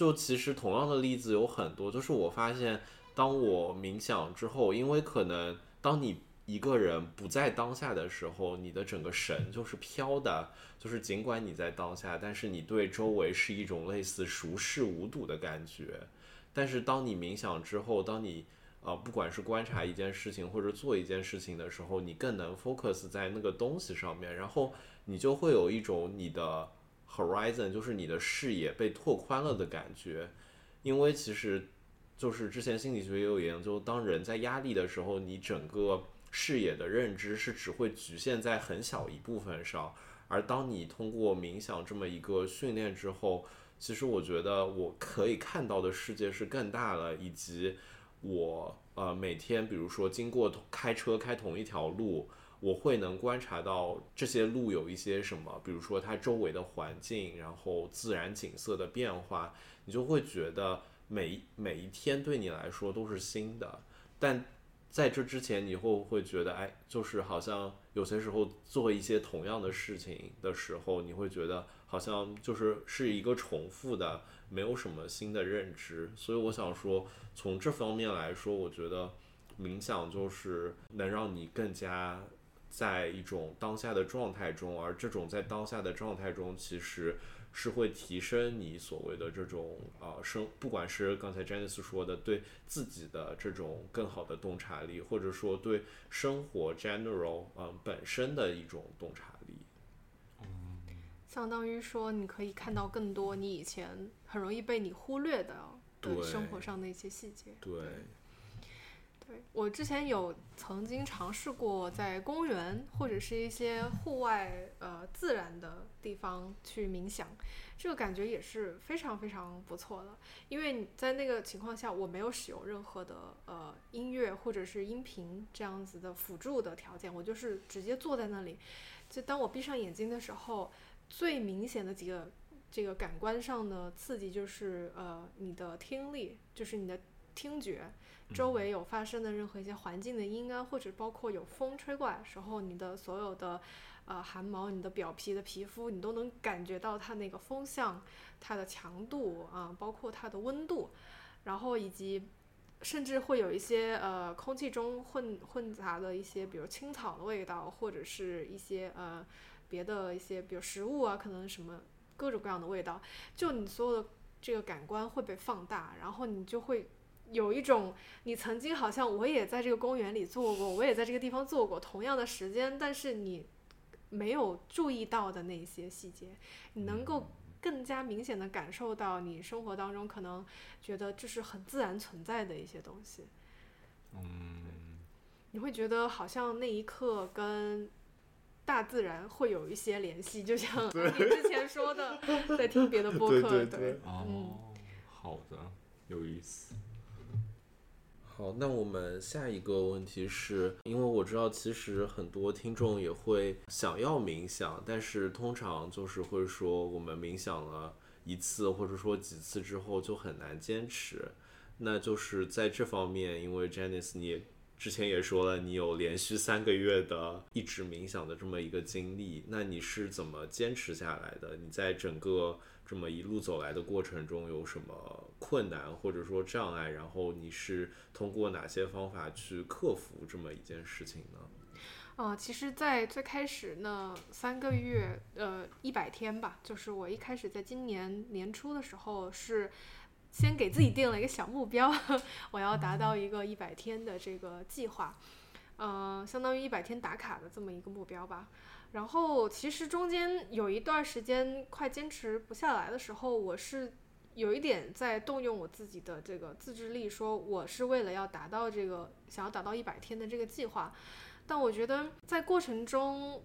就其实同样的例子有很多，就是我发现当我冥想之后，因为可能当你一个人不在当下的时候，你的整个神就是飘的，就是尽管你在当下，但是你对周围是一种类似熟视无睹的感觉。但是当你冥想之后，当你呃不管是观察一件事情或者做一件事情的时候，你更能 focus 在那个东西上面，然后你就会有一种你的 horizon，就是你的视野被拓宽了的感觉。因为其实就是之前心理学也有研究，当人在压力的时候，你整个视野的认知是只会局限在很小一部分上，而当你通过冥想这么一个训练之后，其实我觉得我可以看到的世界是更大了，以及我呃每天比如说经过开车开同一条路，我会能观察到这些路有一些什么，比如说它周围的环境，然后自然景色的变化，你就会觉得每一每一天对你来说都是新的，但在这之前，你会不会觉得，哎，就是好像有些时候做一些同样的事情的时候，你会觉得好像就是是一个重复的，没有什么新的认知。所以我想说，从这方面来说，我觉得冥想就是能让你更加在一种当下的状态中，而这种在当下的状态中，其实是会提升你所谓的这种啊生，不管是刚才 Janice 说的对自己的这种更好的洞察力，或者说对生活 general 嗯、本身的一种洞察力。相当于说，你可以看到更多你以前很容易被你忽略的对对生活上的一些细节。对，对我之前有曾经尝试过在公园或者是一些户外呃自然的地方去冥想，这个感觉也是非常非常不错的。因为在那个情况下，我没有使用任何的呃音乐或者是音频这样子的辅助的条件，我就是直接坐在那里。就当我闭上眼睛的时候，最明显的几个这个感官上的刺激就是呃你的听力，就是你的听觉。周围有发生的任何一些环境的音啊，或者包括有风吹过来的时候，你的所有的呃汗毛、你的表皮的皮肤，你都能感觉到它那个风向、它的强度啊，包括它的温度，然后以及甚至会有一些呃空气中混混杂的一些，比如青草的味道，或者是一些呃别的一些，比如食物啊，可能什么各种各样的味道，就你所有的这个感官会被放大，然后你就会。有一种你曾经好像我也在这个公园里做过，我也在这个地方做过同样的时间，但是你没有注意到的那些细节，你能够更加明显的感受到你生活当中可能觉得这是很自然存在的一些东西。嗯，你会觉得好像那一刻跟大自然会有一些联系，就像你之前说的，在听别的播 客，对对对哦，好的，有意思。好，那我们下一个问题是，因为我知道其实很多听众也会想要冥想，但是通常就是会说我们冥想了一次或者说几次之后就很难坚持。那就是在这方面，因为 Janice 你也之前也说了，你有连续三个月的一直冥想的这么一个经历，那你是怎么坚持下来的？你在整个这么一路走来的过程中有什么困难或者说障碍？然后你是通过哪些方法去克服这么一件事情呢？啊、其实，在最开始那三个月，呃，一百天吧，就是我一开始在今年年初的时候是先给自己定了一个小目标，我要达到一个一百天的这个计划，呃，相当于一百天打卡的这么一个目标吧。然后其实中间有一段时间快坚持不下来的时候，我是有一点在动用我自己的这个自制力，说我是为了要达到这个想要达到一百天的这个计划。但我觉得在过程中，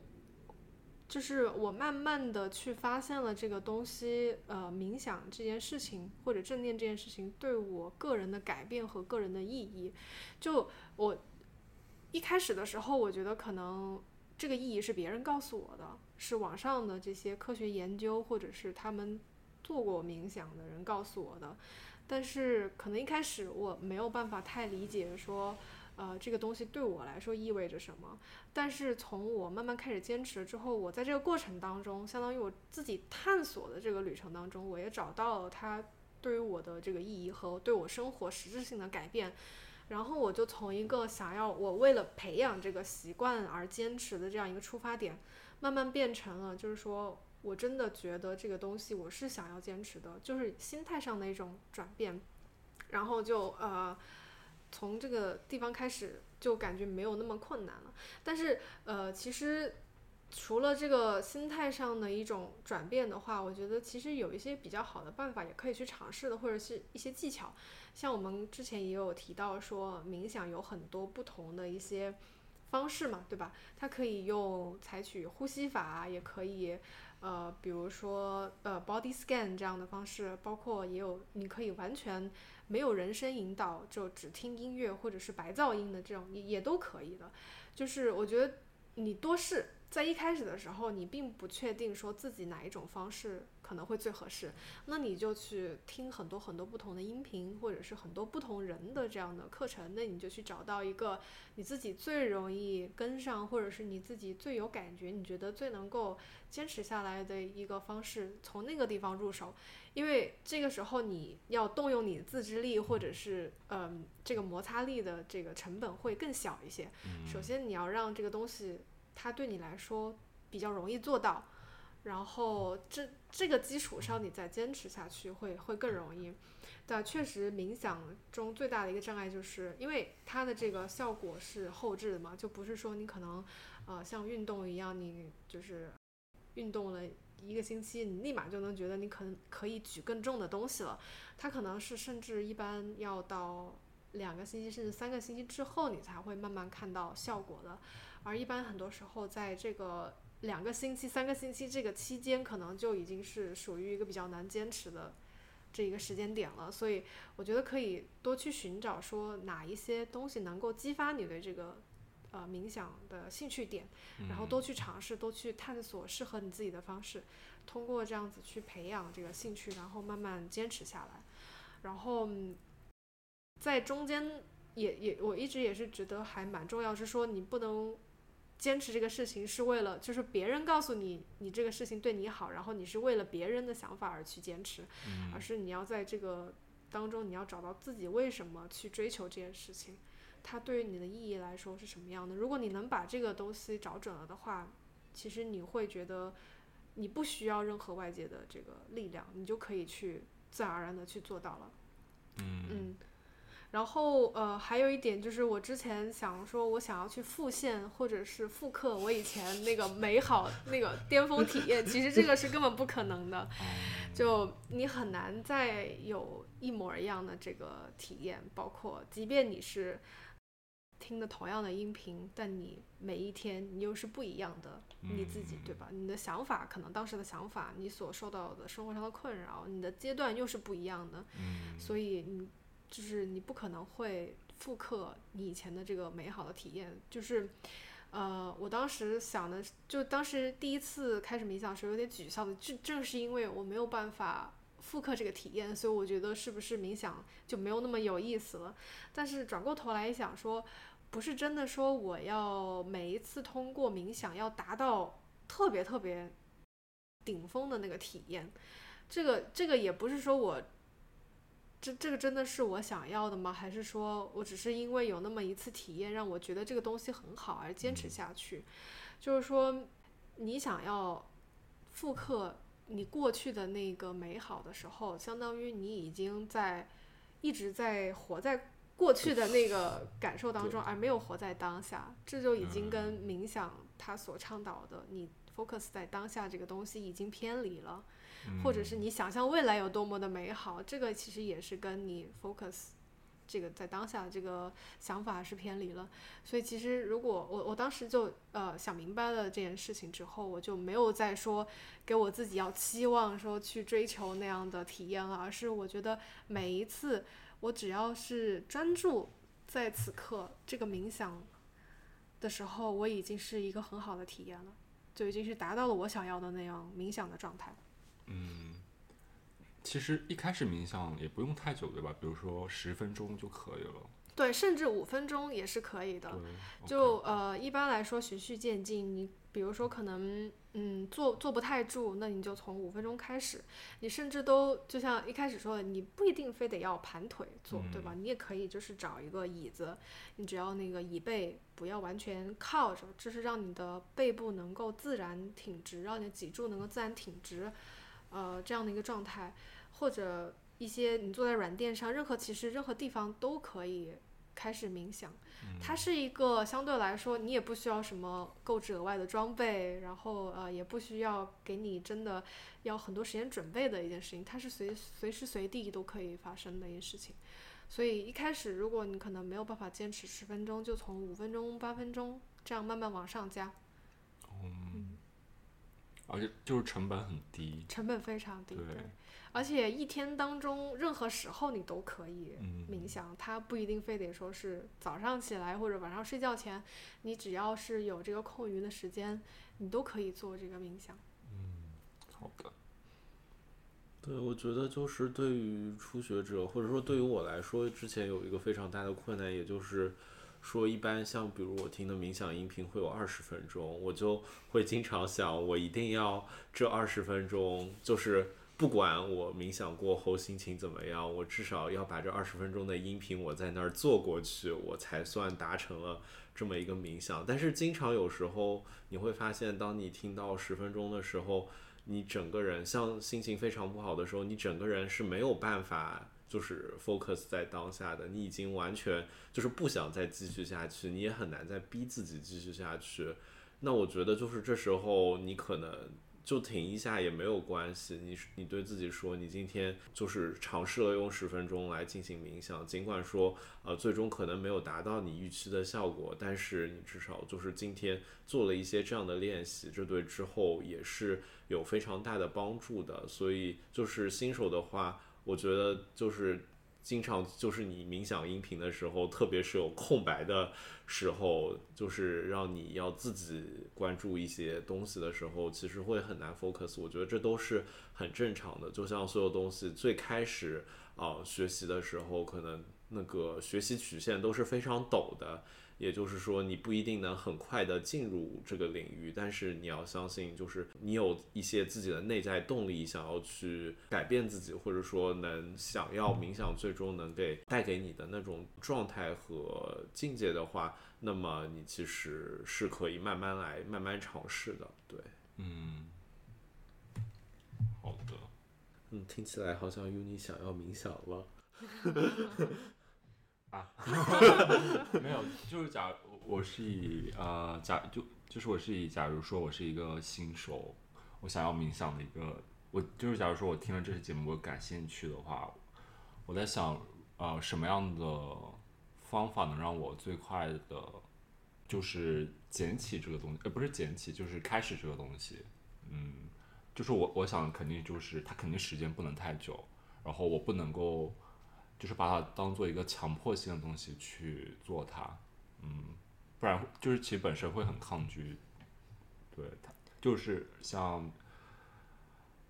就是我慢慢的去发现了这个东西，呃，冥想这件事情或者正念这件事情对我个人的改变和个人的意义。就我一开始的时候，我觉得可能这个意义是别人告诉我的，是网上的这些科学研究或者是他们做过冥想的人告诉我的。但是可能一开始我没有办法太理解说。呃，这个东西对我来说意味着什么？但是从我慢慢开始坚持之后，我在这个过程当中，相当于我自己探索的这个旅程当中，我也找到了它对于我的这个意义和对我生活实质性的改变。然后我就从一个想要我为了培养这个习惯而坚持的这样一个出发点，慢慢变成了就是说我真的觉得这个东西我是想要坚持的，就是心态上的一种转变。然后就呃。从这个地方开始，就感觉没有那么困难了。但是，呃，其实除了这个心态上的一种转变的话，我觉得其实有一些比较好的办法也可以去尝试的，或者是一些技巧。像我们之前也有提到说，冥想有很多不同的一些方式嘛，对吧？它可以用采取呼吸法，也可以，呃，比如说呃 body scan 这样的方式，包括也有你可以完全。没有人声引导，就只听音乐或者是白噪音的这种也也都可以的。就是我觉得你多试，在一开始的时候，你并不确定说自己哪一种方式可能会最合适，那你就去听很多很多不同的音频，或者是很多不同人的这样的课程，那你就去找到一个你自己最容易跟上，或者是你自己最有感觉，你觉得最能够坚持下来的一个方式，从那个地方入手。因为这个时候你要动用你的自制力，或者是嗯这个摩擦力的这个成本会更小一些。首先你要让这个东西它对你来说比较容易做到，然后这这个基础上你再坚持下去会会更容易。但确实冥想中最大的一个障碍就是因为它的这个效果是后置的嘛，就不是说你可能呃像运动一样，你就是运动了。一个星期，你立马就能觉得你可能可以举更重的东西了。它可能是甚至一般要到两个星期甚至三个星期之后，你才会慢慢看到效果的。而一般很多时候，在这个两个星期、三个星期这个期间，可能就已经是属于一个比较难坚持的这一个时间点了。所以，我觉得可以多去寻找说哪一些东西能够激发你对这个。呃，冥想的兴趣点，然后多去尝试，多去探索适合你自己的方式，通过这样子去培养这个兴趣，然后慢慢坚持下来。然后在中间也也，我一直也是觉得还蛮重要，是说你不能坚持这个事情是为了，就是别人告诉你你这个事情对你好，然后你是为了别人的想法而去坚持，而是你要在这个当中，你要找到自己为什么去追求这件事情。它对于你的意义来说是什么样的？如果你能把这个东西找准了的话，其实你会觉得你不需要任何外界的这个力量，你就可以去自然而然的去做到了。嗯嗯。然后呃，还有一点就是，我之前想说，我想要去复现或者是复刻我以前那个美好那个巅峰体验，其实这个是根本不可能的。就你很难再有一模一样的这个体验，包括即便你是。听的同样的音频，但你每一天你又是不一样的你自己，对吧？你的想法可能当时的想法，你所受到的生活上的困扰，你的阶段又是不一样的。所以你就是你不可能会复刻你以前的这个美好的体验，就是。呃，我当时想的，就当时第一次开始冥想的时候有点沮丧的，正正是因为我没有办法复刻这个体验，所以我觉得是不是冥想就没有那么有意思了。但是转过头来一想说，不是真的说我要每一次通过冥想要达到特别特别顶峰的那个体验，这个这个也不是说我。这这个真的是我想要的吗？还是说我只是因为有那么一次体验，让我觉得这个东西很好而坚持下去？就是说，你想要复刻你过去的那个美好的时候，相当于你已经在一直在活在过去的那个 感受当中，而没有活在当下。这就已经跟冥想它所倡导的你 focus 在当下这个东西已经偏离了。或者是你想象未来有多么的美好，这个其实也是跟你 focus 这个在当下这个想法是偏离了。所以其实如果我我当时就呃想明白了这件事情之后，我就没有再说给我自己要期望说去追求那样的体验了，而是我觉得每一次我只要是专注在此刻这个冥想的时候，我已经是一个很好的体验了，就已经是达到了我想要的那样冥想的状态。嗯，其实一开始冥想也不用太久，对吧？比如说十分钟就可以了。对，甚至五分钟也是可以的。就呃，一般来说循序渐进。你比如说可能嗯坐坐不太住，那你就从五分钟开始。你甚至都就像一开始说的，你不一定非得要盘腿坐，对吧？你也可以就是找一个椅子，你只要那个椅背不要完全靠着，就是让你的背部能够自然挺直，让你的脊柱能够自然挺直。呃，这样的一个状态，或者一些你坐在软垫上，任何其实任何地方都可以开始冥想。它是一个相对来说，你也不需要什么购置额外的装备，然后呃，也不需要给你真的要很多时间准备的一件事情。它是随随时随地都可以发生的一件事情。所以一开始，如果你可能没有办法坚持十分钟，就从五分钟、八分钟这样慢慢往上加。嗯。而且就是成本很低，成本非常低，对。而且一天当中任何时候你都可以冥想，它不一定非得说是早上起来或者晚上睡觉前，你只要是有这个空余的时间，你都可以做这个冥想。嗯，好的。对，我觉得就是对于初学者，或者说对于我来说，之前有一个非常大的困难，也就是。说一般像比如我听的冥想音频会有二十分钟，我就会经常想，我一定要这二十分钟，就是不管我冥想过后心情怎么样，我至少要把这二十分钟的音频我在那儿做过去，我才算达成了这么一个冥想。但是经常有时候你会发现，当你听到十分钟的时候，你整个人像心情非常不好的时候，你整个人是没有办法。就是 focus 在当下的，你已经完全就是不想再继续下去，你也很难再逼自己继续下去。那我觉得就是这时候你可能就停一下也没有关系。你你对自己说，你今天就是尝试了用十分钟来进行冥想，尽管说呃最终可能没有达到你预期的效果，但是你至少就是今天做了一些这样的练习，这对之后也是有非常大的帮助的。所以就是新手的话。我觉得就是经常就是你冥想音频的时候，特别是有空白的时候，就是让你要自己关注一些东西的时候，其实会很难 focus。我觉得这都是很正常的。就像所有东西最开始啊学习的时候，可能那个学习曲线都是非常陡的。也就是说，你不一定能很快的进入这个领域，但是你要相信，就是你有一些自己的内在动力，想要去改变自己，或者说能想要冥想最终能给带给你的那种状态和境界的话，那么你其实是可以慢慢来，慢慢尝试的。对，嗯，好的，嗯，听起来好像 Uni 想要冥想了。啊，没有，就是假如我是以呃假就就是我是以假如说我是一个新手，我想要冥想的一个，我就是假如说我听了这期节目我感兴趣的话，我在想呃什么样的方法能让我最快的，就是捡起这个东西，呃不是捡起，就是开始这个东西，嗯，就是我我想肯定就是它肯定时间不能太久，然后我不能够。就是把它当做一个强迫性的东西去做它，嗯，不然就是其实本身会很抗拒。对，它就是像，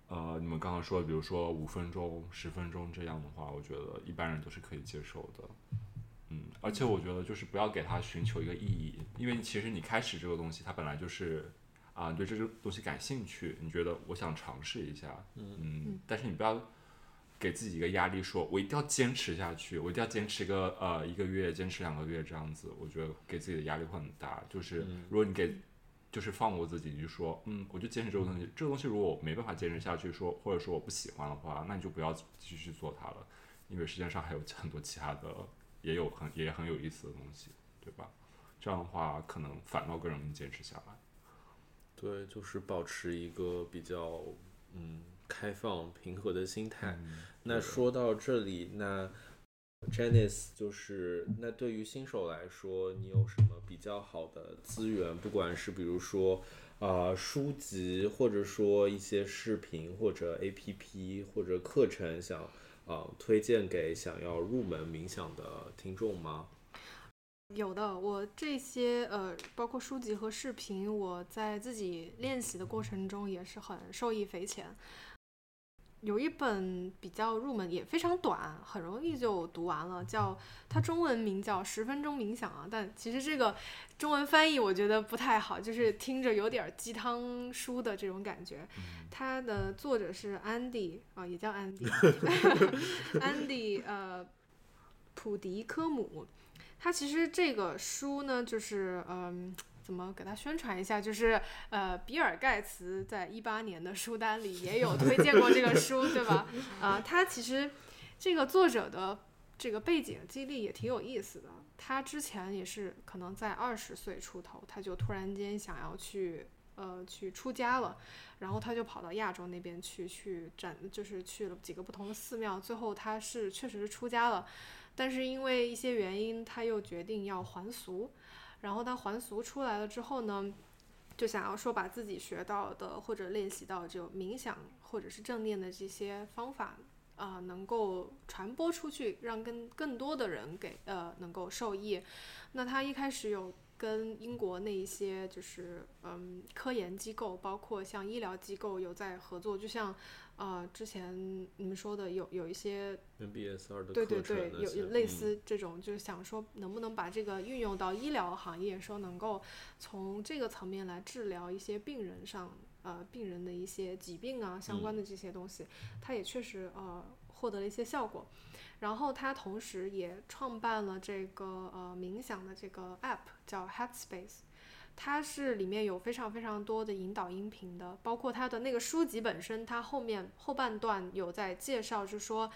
呃，你们刚刚说，比如说五分钟、十分钟这样的话，我觉得一般人都是可以接受的。嗯，而且我觉得就是不要给它寻求一个意义，因为其实你开始这个东西，它本来就是啊，你对这个东西感兴趣，你觉得我想尝试一下，嗯，但是你不要给自己一个压力，说我一定要坚持下去，我一定要坚持一个呃一个月，坚持两个月这样子，我觉得给自己的压力会很大。就是如果你给就是放过自己，你就说嗯，我就坚持这个东西，这个东西如果我没办法坚持下去，说或者说我不喜欢的话，那你就不要继续去做它了，因为世界上还有很多其他的。也有很也很有意思的东西，对吧？这样的话，可能反倒更容易坚持下来。对，就是保持一个比较嗯开放、平和的心态。那说到这里，那 Janice 就是那对于新手来说，你有什么比较好的资源？不管是比如说啊书籍，或者说一些视频，或者 APP，或者课程，想。呃，推荐给想要入门冥想的听众吗？有的，我这些呃，包括书籍和视频，我在自己练习的过程中也是很受益匪浅。有一本比较入门，也非常短，很容易就读完了，叫它中文名叫《十分钟冥想》啊。但其实这个中文翻译我觉得不太好，就是听着有点鸡汤书的这种感觉。它的作者是安迪啊，也叫安迪，安迪呃普迪科姆。他其实这个书呢，就是嗯。怎么给他宣传一下？就是呃，比尔盖茨在一八年的书单里也有推荐过这个书，对吧？啊，他其实这个作者的这个背景经历也挺有意思的。他之前也是可能在二十岁出头，他就突然间想要去呃去出家了，然后他就跑到亚洲那边去去展，就是去了几个不同的寺庙，最后他是确实是出家了，但是因为一些原因，他又决定要还俗。然后他还俗出来了之后呢，就想要说把自己学到的或者练习到就冥想或者是正念的这些方法啊，能够传播出去，让更更多的人给呃能够受益。那他一开始有。跟英国那一些就是嗯科研机构，包括像医疗机构有在合作，就像呃之前你们说的有有一些 MBS 二的对对对，有类似这种，就是想说能不能把这个运用到医疗行业，说能够从这个层面来治疗一些病人上呃病人的一些疾病啊相关的这些东西，它也确实呃获得了一些效果。然后他同时也创办了这个呃冥想的这个 app，叫 Headspace，它是里面有非常非常多的引导音频的，包括它的那个书籍本身，它后面后半段有在介绍，就是说，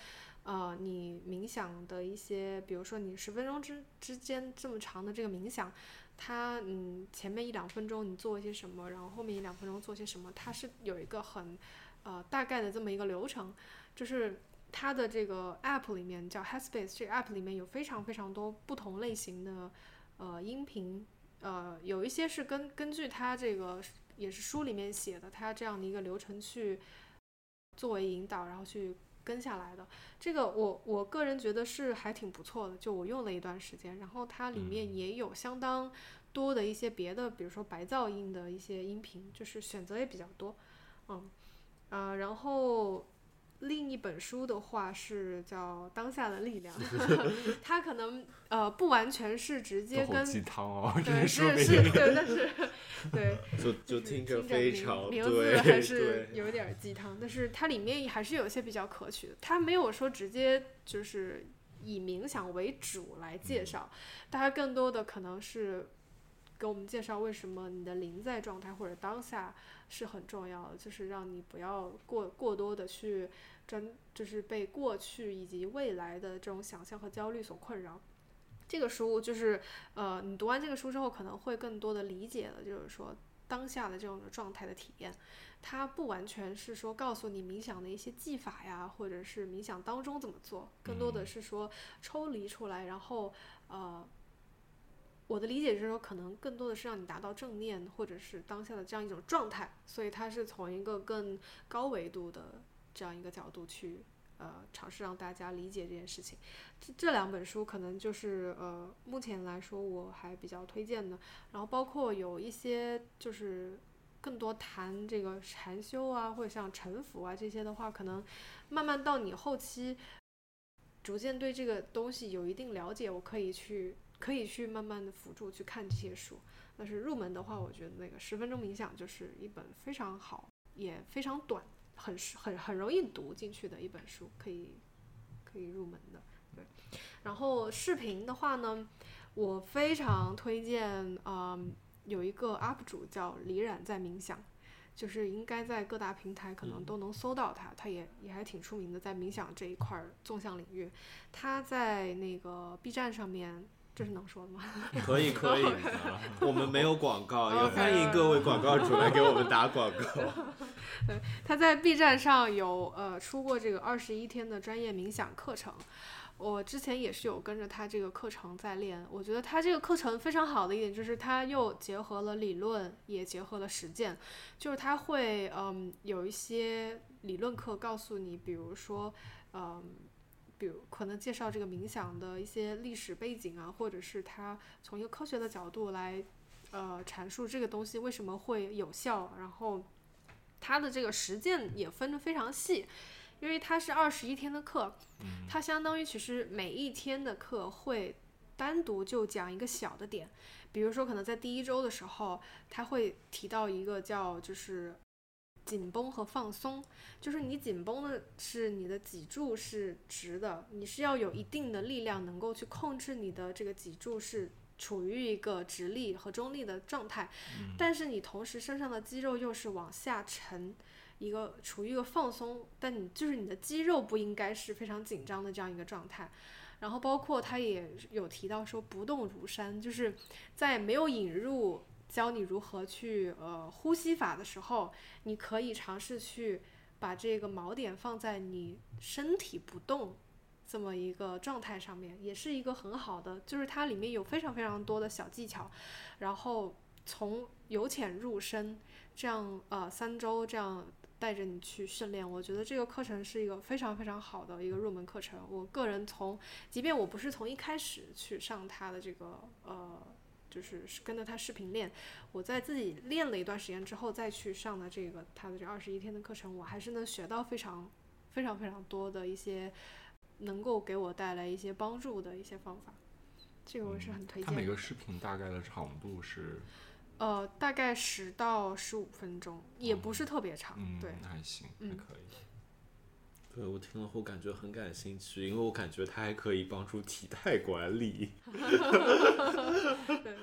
呃，你冥想的一些，比如说你十分钟之之间这么长的这个冥想，它嗯前面一两分钟你做一些什么，然后后面一两分钟做些什么，它是有一个很呃大概的这么一个流程，就是。它的这个 app 里面叫 Headspace，这个 app 里面有非常非常多不同类型的呃音频，呃有一些是根根据它这个也是书里面写的，它这样的一个流程去作为引导，然后去跟下来的。这个我我个人觉得是还挺不错的，就我用了一段时间，然后它里面也有相当多的一些别的，比如说白噪音的一些音频，就是选择也比较多，嗯啊，然后。另一本书的话是叫《当下的力量》它可能呃不完全是直接跟鸡汤哦，对 是是，对，但是对，就就听着非常名字还是有点鸡汤，但是它里面还是有一些比较可取的，它没有说直接就是以冥想为主来介绍，大家更多的可能是给我们介绍为什么你的临在状态或者当下。是很重要的，就是让你不要过过多的去专，就是被过去以及未来的这种想象和焦虑所困扰。这个书就是，呃，你读完这个书之后，可能会更多的理解了，就是说当下的这种状态的体验，它不完全是说告诉你冥想的一些技法呀，或者是冥想当中怎么做，更多的是说抽离出来，然后呃。我的理解是说，可能更多的是让你达到正念或者是当下的这样一种状态，所以它是从一个更高维度的这样一个角度去呃尝试让大家理解这件事情。这这两本书可能就是呃目前来说我还比较推荐的，然后包括有一些就是更多谈这个禅修啊，或者像沉浮啊这些的话，可能慢慢到你后期逐渐对这个东西有一定了解，我可以去可以去慢慢的辅助去看这些书。但是入门的话，我觉得那个十分钟冥想就是一本非常好，也非常短，很很很容易读进去的一本书，可以可以入门的。对，然后视频的话呢，我非常推荐，嗯，有一个 UP 主叫李冉在冥想，就是应该在各大平台可能都能搜到他，他也也还挺出名的，在冥想这一块儿纵向领域，他在那个 B 站上面。这是能说的吗？可 以可以，我们没有广告，也欢迎各位广告主来给我们打广告。对，他在 B 站上有呃出过这个二十一天的专业冥想课程，我之前也是有跟着他这个课程在练。我觉得他这个课程非常好的一点就是他又结合了理论，也结合了实践，就是他会嗯有一些理论课告诉你，比如说嗯。比如可能介绍这个冥想的一些历史背景啊，或者是他从一个科学的角度来，呃，阐述这个东西为什么会有效，然后它的这个实践也分得非常细，因为它是二十一天的课，它相当于其实每一天的课会单独就讲一个小的点，比如说可能在第一周的时候，他会提到一个叫就是紧绷和放松，就是你紧绷的是你的脊柱是直的，你是要有一定的力量能够去控制你的这个脊柱是处于一个直立和中立的状态，但是你同时身上的肌肉又是往下沉，一个处于一个放松，但你就是你的肌肉不应该是非常紧张的这样一个状态。然后包括他也有提到说不动如山，就是在没有引入教你如何去呃呼吸法的时候，你可以尝试去把这个锚点放在你身体不动这么一个状态上面，也是一个很好的，就是它里面有非常非常多的小技巧，然后从由浅入深，这样呃三周这样带着你去训练，我觉得这个课程是一个非常非常好的一个入门课程。我个人从，即便我不是从一开始去上它的这个呃。就是跟着他视频练，我在自己练了一段时间之后再去上的这个他的这二十一天的课程，我还是能学到非常非常非常多的一些能够给我带来一些帮助的一些方法，这个我是很推荐的。它每个视频大概的长度是，呃，大概十到十五分钟，也不是特别长，嗯，对。那还行，还嗯可以。对我听了后感觉很感兴趣，因为我感觉它还可以帮助体态管理。对 对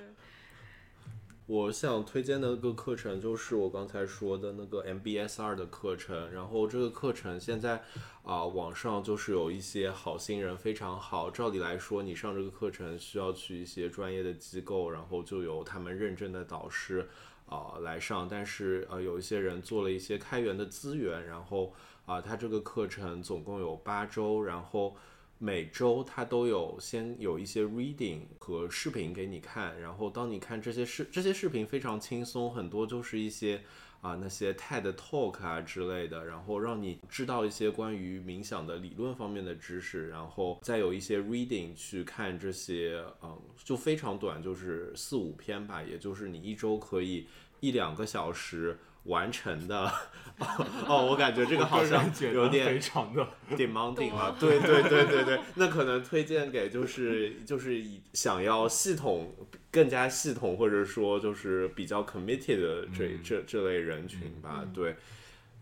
我想推荐的一个课程就是我刚才说的那个 MBSR 的课程，然后这个课程现在啊、网上就是有一些好心人非常好。照理来说，你上这个课程需要去一些专业的机构，然后就由他们认证的导师啊、来上，但是呃有一些人做了一些开源的资源，然后啊、他这个课程总共有八周，然后。每周它都有先有一些 reading 和视频给你看，然后当你看这些视这些视频非常轻松，很多就是一些啊那些 TED Talk 啊之类的，然后让你知道一些关于冥想的理论方面的知识，然后再有一些 reading 去看这些，嗯，就非常短，就是四五篇吧，也就是你一周可以一两个小时完成的。哦，我感觉这个好像有点非常的 demanding 了，对对对对对，那可能推荐给就是就是以想要系统更加系统或者说就是比较 committed 的这、嗯这这类人群吧，嗯对。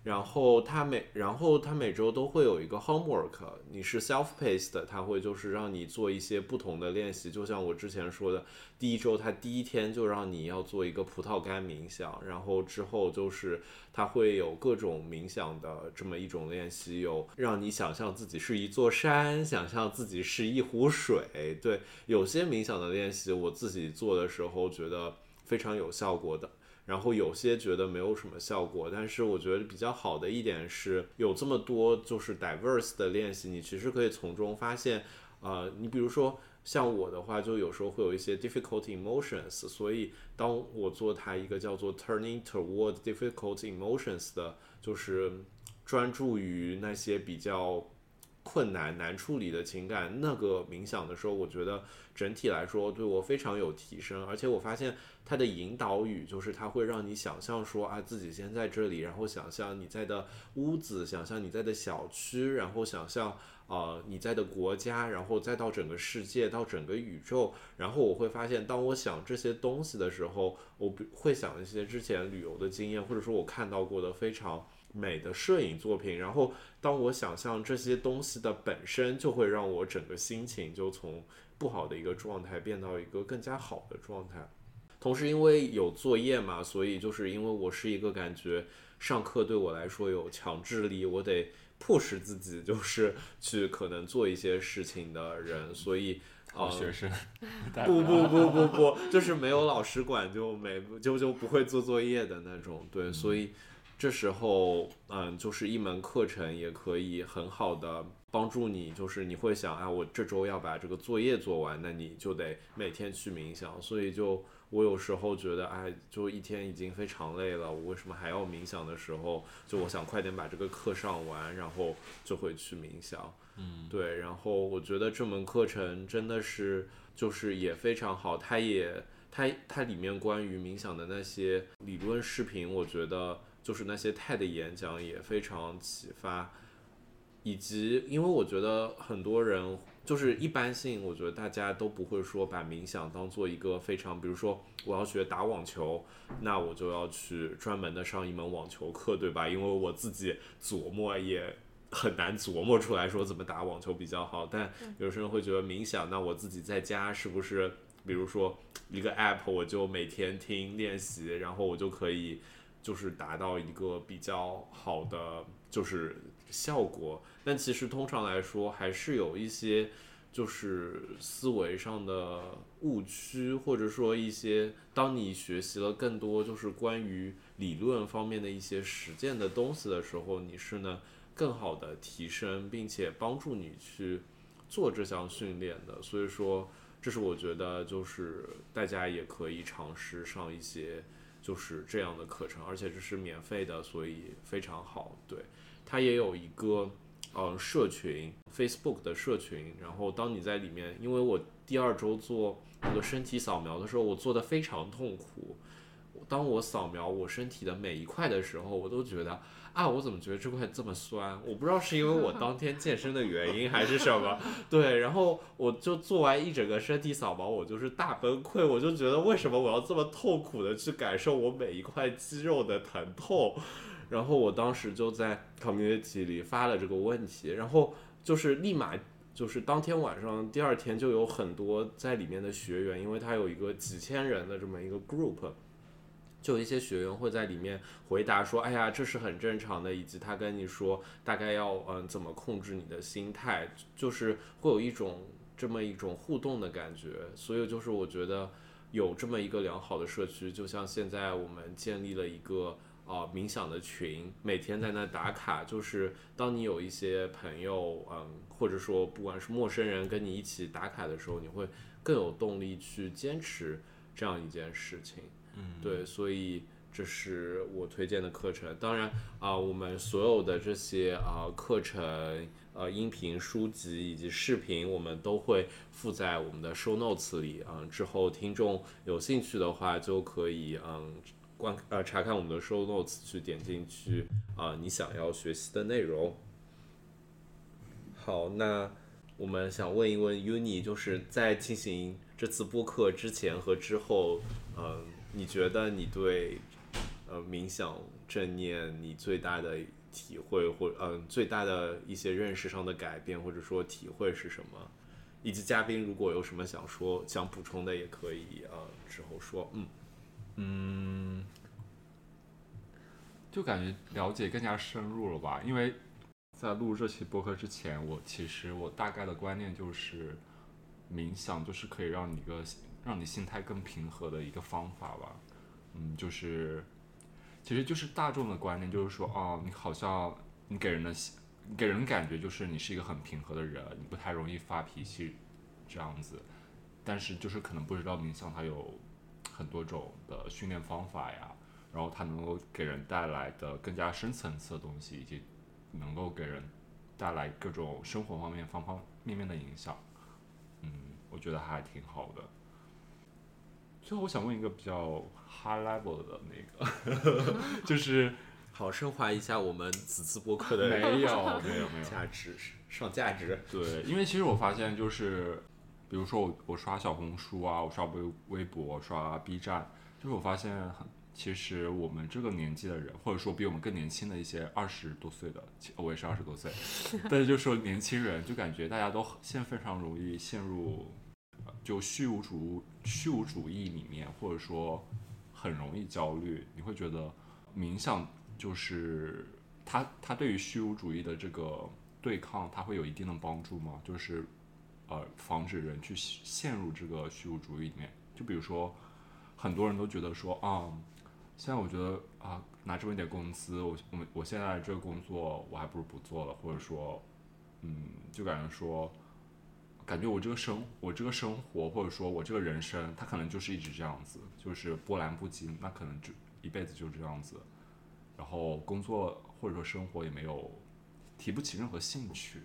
然后他每然后他每周都会有一个 homework，你是 self paced 的，他会就是让你做一些不同的练习，就像我之前说的，第一周他第一天就让你要做一个葡萄干冥想，然后之后就是它会有各种冥想的这么一种练习，有让你想象自己是一座山，想象自己是一壶水。对，有些冥想的练习我自己做的时候觉得非常有效果的。然后有些觉得没有什么效果，但是我觉得比较好的一点是有这么多就是 diverse 的练习，你其实可以从中发现，呃，你比如说像我的话，就有时候会有一些 difficult emotions，所以当我做它一个叫做 turning toward difficult emotions 的，就是专注于那些比较困难难处理的情感，那个冥想的时候，我觉得整体来说对我非常有提升，而且我发现它的引导语就是它会让你想象说啊自己先在这里，然后想象你在的屋子，想象你在的小区，然后想象呃你在的国家，然后再到整个世界，到整个宇宙，然后我会发现，当我想这些东西的时候，我不会想一些之前旅游的经验，或者说我看到过的非常。美的摄影作品，然后当我想象这些东西的本身，就会让我整个心情就从不好的一个状态变到一个更加好的状态。同时，因为有作业嘛，所以就是因为我是一个感觉上课对我来说有强制力，我得迫使自己就是去可能做一些事情的人，所以好学生，不不不不不，就是没有老师管就没就就不会做作业的那种，对，所以。这时候，嗯，就是一门课程也可以很好的帮助你，就是你会想，啊，我这周要把这个作业做完，那你就得每天去冥想。所以就我有时候觉得，哎，就一天已经非常累了，我为什么还要冥想的时候，就我想快点把这个课上完，然后就会去冥想。嗯，对。然后我觉得这门课程真的是，就是也非常好，它也它它里面关于冥想的那些理论视频，我觉得。就是那些泰的演讲也非常启发，以及因为我觉得很多人就是一般性，我觉得大家都不会说把冥想当做一个非常，比如说我要学打网球，那我就要去专门的上一门网球课，对吧？因为我自己琢磨也很难琢磨出来说怎么打网球比较好。但有些人会觉得冥想，那我自己在家是不是，比如说一个 app，我就每天听练习，然后我就可以。就是达到一个比较好的就是效果，但其实通常来说还是有一些就是思维上的误区，或者说一些当你学习了更多就是关于理论方面的一些实践的东西的时候，你是能更好的提升，并且帮助你去做这项训练的。所以说，这是我觉得就是大家也可以尝试上一些。就是这样的课程，而且这是免费的，所以非常好。对，它也有一个呃社群，Facebook 的社群。然后当你在里面，因为我第二周做那个身体扫描的时候，我做的非常痛苦。当我扫描我身体的每一块的时候，我都觉得。啊，我怎么觉得这块这么酸？我不知道是因为我 当天健身的原因还是什么。对，然后我就做完一整个身体扫描，我就是大崩溃。我就觉得为什么我要这么痛苦的去感受我每一块肌肉的疼痛？然后我当时就在 community 里发了这个问题，然后就是立马就是当天晚上，第二天就有很多在里面的学员，因为他有一个几千人的这么一个 group。就有一些学员会在里面回答说：“哎呀，这是很正常的。”以及他跟你说大概要嗯怎么控制你的心态，就是会有一种这么一种互动的感觉。所以就是我觉得有这么一个良好的社区，就像现在我们建立了一个啊冥想的群，每天在那打卡。就是当你有一些朋友嗯，或者说不管是陌生人跟你一起打卡的时候，你会更有动力去坚持这样一件事情。对，所以这是我推荐的课程。当然啊，我们所有的这些啊课程、呃音频、书籍以及视频，我们都会附在我们的 show notes 里啊。之后听众有兴趣的话，就可以嗯观呃查看我们的 show notes，去点进去啊你想要学习的内容。好，那我们想问一问 Uni，就是在进行这次播客之前和之后，嗯。你觉得你对呃冥想正念你最大的体会或嗯最大的一些认识上的改变或者说体会是什么？以及嘉宾如果有什么想说想补充的也可以呃之后说嗯嗯，就感觉了解更加深入了吧？因为在录这期播客之前，我其实我大概的观念就是冥想就是可以让你一个。让你心态更平和的一个方法吧，嗯，就是，其实就是大众的观念，就是说，哦，你好像你给人的，给人感觉就是你是一个很平和的人，你不太容易发脾气，这样子，但是就是可能不知道冥想它有很多种的训练方法呀，然后它能够给人带来的更加深层次的东西，以及能够给人带来各种生活方面方方面面的影响。嗯，我觉得还挺好的。最后，我想问一个比较 high level 的那个，就是好升华一下我们此次播客的没有没有没有价值上价值。对，因为其实我发现就是，比如说我我刷小红书啊，我刷微微博，刷 B 站，就是我发现很，其实我们这个年纪的人，或者说比我们更年轻的一些二十多岁的，我也是二十多岁，但是就说年轻人，就感觉大家都现在非常容易陷入就虚无主虚无主义里面，或者说很容易焦虑。你会觉得冥想就是它它对于虚无主义的这个对抗，它会有一定的帮助吗？就是呃，防止人去陷入这个虚无主义里面。就比如说，很多人都觉得说啊，现在我觉得啊，拿这么一点工资，我我我现在这个工作我还不如不做了，或者说，嗯，就感觉说，感觉我这个生我这个生活或者说我这个人生，它可能就是一直这样子，就是波澜不惊，那可能就一辈子就这样子，然后工作或者说生活也没有提不起任何兴趣。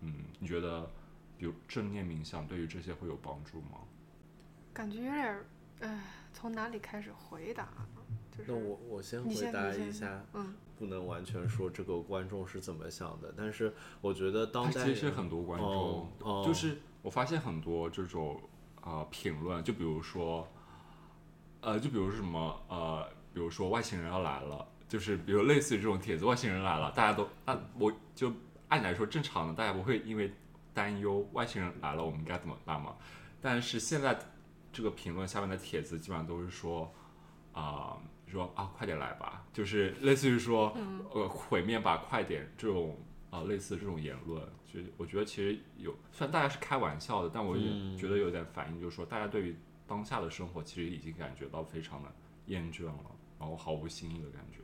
嗯，你觉得，比如正念冥想对于这些会有帮助吗？感觉有点，哎，从哪里开始回答？就是那我我先回答一下，嗯，不能完全说这个观众是怎么想的，但是我觉得当代其实很多观众，哦哦就是我发现很多这种呃评论，就比如说，呃，就比如说什么呃，比如说外星人要来了，就是比如类似于这种帖子，外星人来了，大家都那我就按理来说正常的，大家不会因为担忧外星人来了我们该怎么办嘛？但是现在这个评论下面的帖子基本上都是说啊、说啊快点来吧，就是类似于说、呃毁灭吧，快点。这种啊、类似这种言论，就我觉得其实有，虽然大家是开玩笑的，但我也嗯。觉得有点反应，就是说大家对于当下的生活其实已经感觉到非常的厌倦了，然后毫无新意的感觉。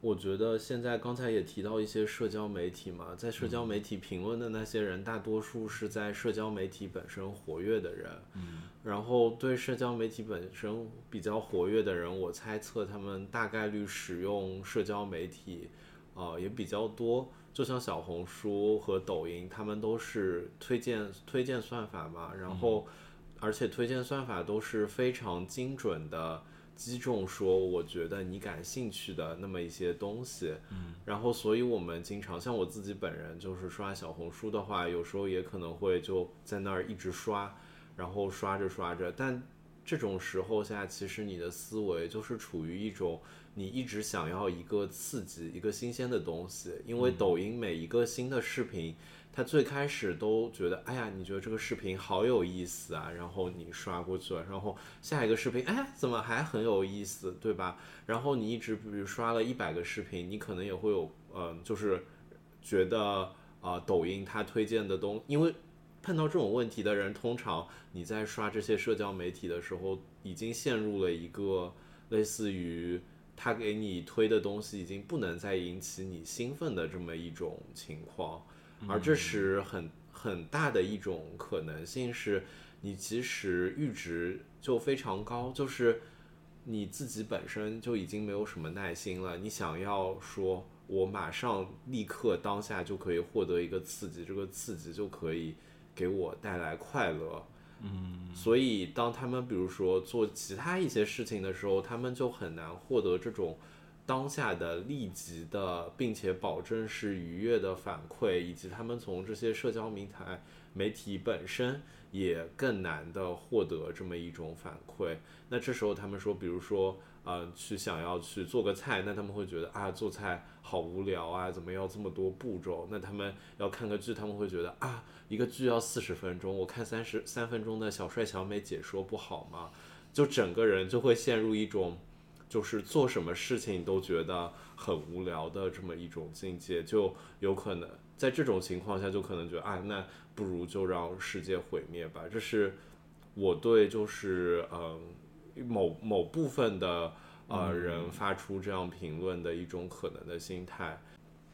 我觉得现在刚才也提到一些社交媒体嘛，在社交媒体评论的那些人，大多数是在社交媒体本身活跃的人。嗯然后对社交媒体本身比较活跃的人，我猜测他们大概率使用社交媒体，呃，也比较多。就像小红书和抖音，他们都是推荐推荐算法嘛，然后而且推荐算法都是非常精准的击中说我觉得你感兴趣的那么一些东西。嗯，然后所以我们经常像我自己本人就是刷小红书的话，有时候也可能会就在那儿一直刷。然后刷着刷着，但这种时候下，其实你的思维就是处于一种你一直想要一个刺激、一个新鲜的东西，因为抖音每一个新的视频，它最开始都觉得，哎呀，你觉得这个视频好有意思啊，然后你刷过去了，然后下一个视频，哎，怎么还很有意思，对吧？然后你一直比如刷了一百个视频，你可能也会有，嗯、就是觉得啊、呃抖音它推荐的东，因为碰到这种问题的人，通常你在刷这些社交媒体的时候，已经陷入了一个类似于他给你推的东西已经不能再引起你兴奋的这么一种情况，而这时很很大的一种可能性是，你其实阈值就非常高，就是你自己本身就已经没有什么耐心了，你想要说我马上立刻当下就可以获得一个刺激，这个刺激就可以给我带来快乐。嗯，所以当他们比如说做其他一些事情的时候，他们就很难获得这种当下的立即的，并且保证是愉悦的反馈，以及他们从这些社交平台媒体本身也更难的获得这么一种反馈。那这时候他们说，比如说，呃，去想要去做个菜，那他们会觉得啊，做菜好无聊啊，怎么要这么多步骤？那他们要看个剧，他们会觉得啊，一个剧要四十分钟，我看三十三分钟的小帅小美解说不好吗？就整个人就会陷入一种，就是做什么事情都觉得很无聊的这么一种境界，就有可能在这种情况下，就可能觉得啊，那不如就让世界毁灭吧。这是我对就是嗯某某部分的呃人发出这样评论的一种可能的心态。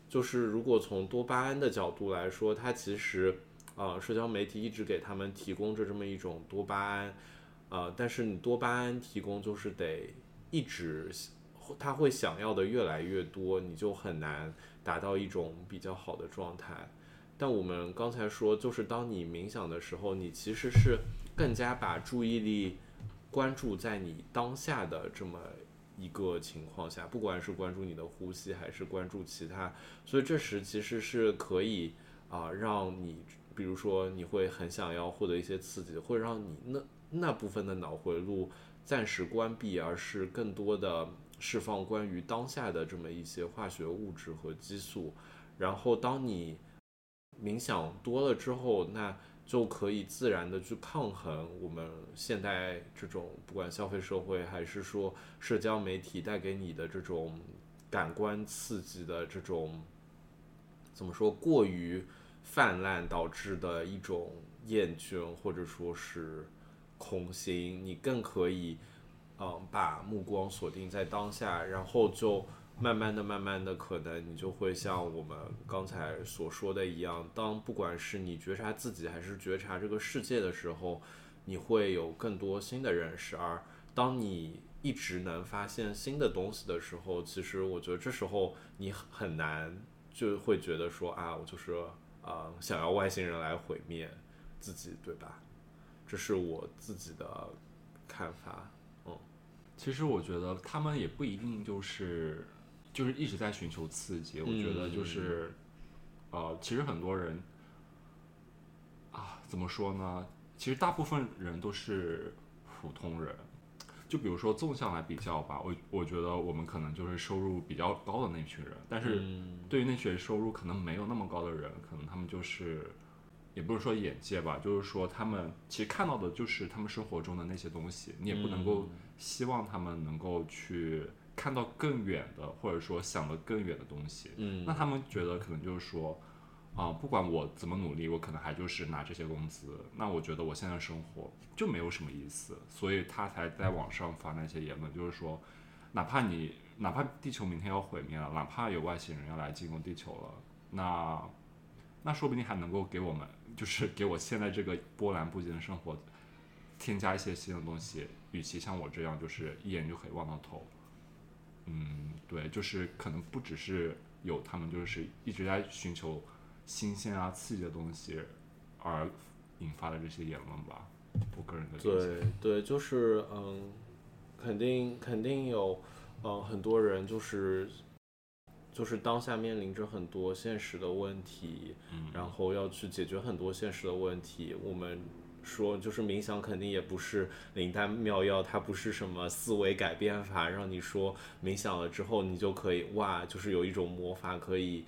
就是如果从多巴胺的角度来说，它其实呃社交媒体一直给他们提供着这么一种多巴胺，呃，但是你多巴胺提供就是得一直他会想要的越来越多，你就很难达到一种比较好的状态。但我们刚才说，就是当你冥想的时候，你其实是更加把注意力关注在你当下的这么一个情况下，不管是关注你的呼吸，还是关注其他，所以这时其实是可以啊、让你，比如说你会很想要获得一些刺激，会让你那那部分的脑回路暂时关闭，而是更多的释放关于当下的这么一些化学物质和激素。然后当你冥想多了之后，那就可以自然的去抗衡我们现代这种不管消费社会还是说社交媒体带给你的这种感官刺激的这种怎么说过于泛滥导致的一种厌倦或者说是空心，你更可以嗯把目光锁定在当下，然后就慢慢的、慢慢的，可能你就会像我们刚才所说的一样，当不管是你觉察自己还是觉察这个世界的时候，你会有更多新的认识。而当你一直能发现新的东西的时候，其实我觉得这时候你很难就会觉得说啊，我就是啊、想要外星人来毁灭自己，对吧？这是我自己的看法。嗯其实我觉得他们也不一定就是就是一直在寻求刺激，我觉得就是、呃，其实很多人啊，怎么说呢？其实大部分人都是普通人。就比如说纵向来比较吧，我我觉得我们可能就是收入比较高的那群人，但是嗯对于那群收入可能没有那么高的人，可能他们就是，也不是说眼界吧，就是说他们其实看到的就是他们生活中的那些东西，你也不能够希望他们能够去看到更远的，或者说想得更远的东西。嗯那他们觉得可能就是说，啊、不管我怎么努力，我可能还就是拿这些工资。那我觉得我现在生活就没有什么意思，所以他才在网上发那些言论，就是说，哪怕你哪怕地球明天要毁灭了，哪怕有外星人要来进攻地球了，那那说不定还能够给我们，就是给我现在这个波澜不惊的生活添加一些新的东西。与其像我这样，就是一眼就可以望到头。嗯，对，就是可能不只是有他们，就是一直在寻求新鲜啊、刺激的东西而引发的这些言论吧。我个人的理解。对对，就是嗯，肯定肯定有，嗯，很多人就是就是当下面临着很多现实的问题，嗯，然后要去解决很多现实的问题。我们说，就是冥想肯定也不是灵丹妙药，它不是什么思维改变法，让你说冥想了之后你就可以哇，就是有一种魔法可以。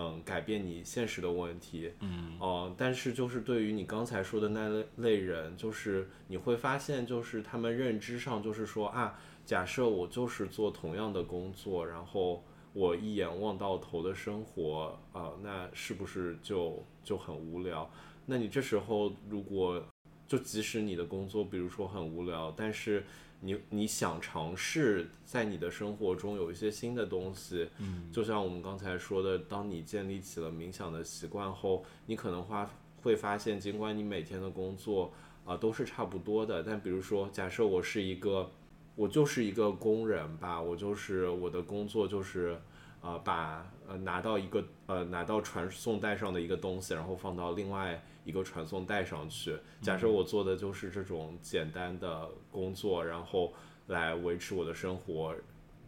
嗯，改变你现实的问题，嗯哦、但是就是对于你刚才说的那类类人，就是你会发现，就是他们认知上就是说啊，假设我就是做同样的工作，然后我一眼望到头的生活，啊、那是不是就就很无聊？那你这时候如果就即使你的工作，比如说很无聊，但是你你想尝试在你的生活中有一些新的东西，嗯，就像我们刚才说的，当你建立起了冥想的习惯后，你可能发会发现，尽管你每天的工作啊、都是差不多的，但比如说，假设我是一个，我就是一个工人吧，我就是我的工作就是。呃，把呃拿到一个呃拿到传送带上的一个东西，然后放到另外一个传送带上去。假设我做的就是这种简单的工作，然后来维持我的生活，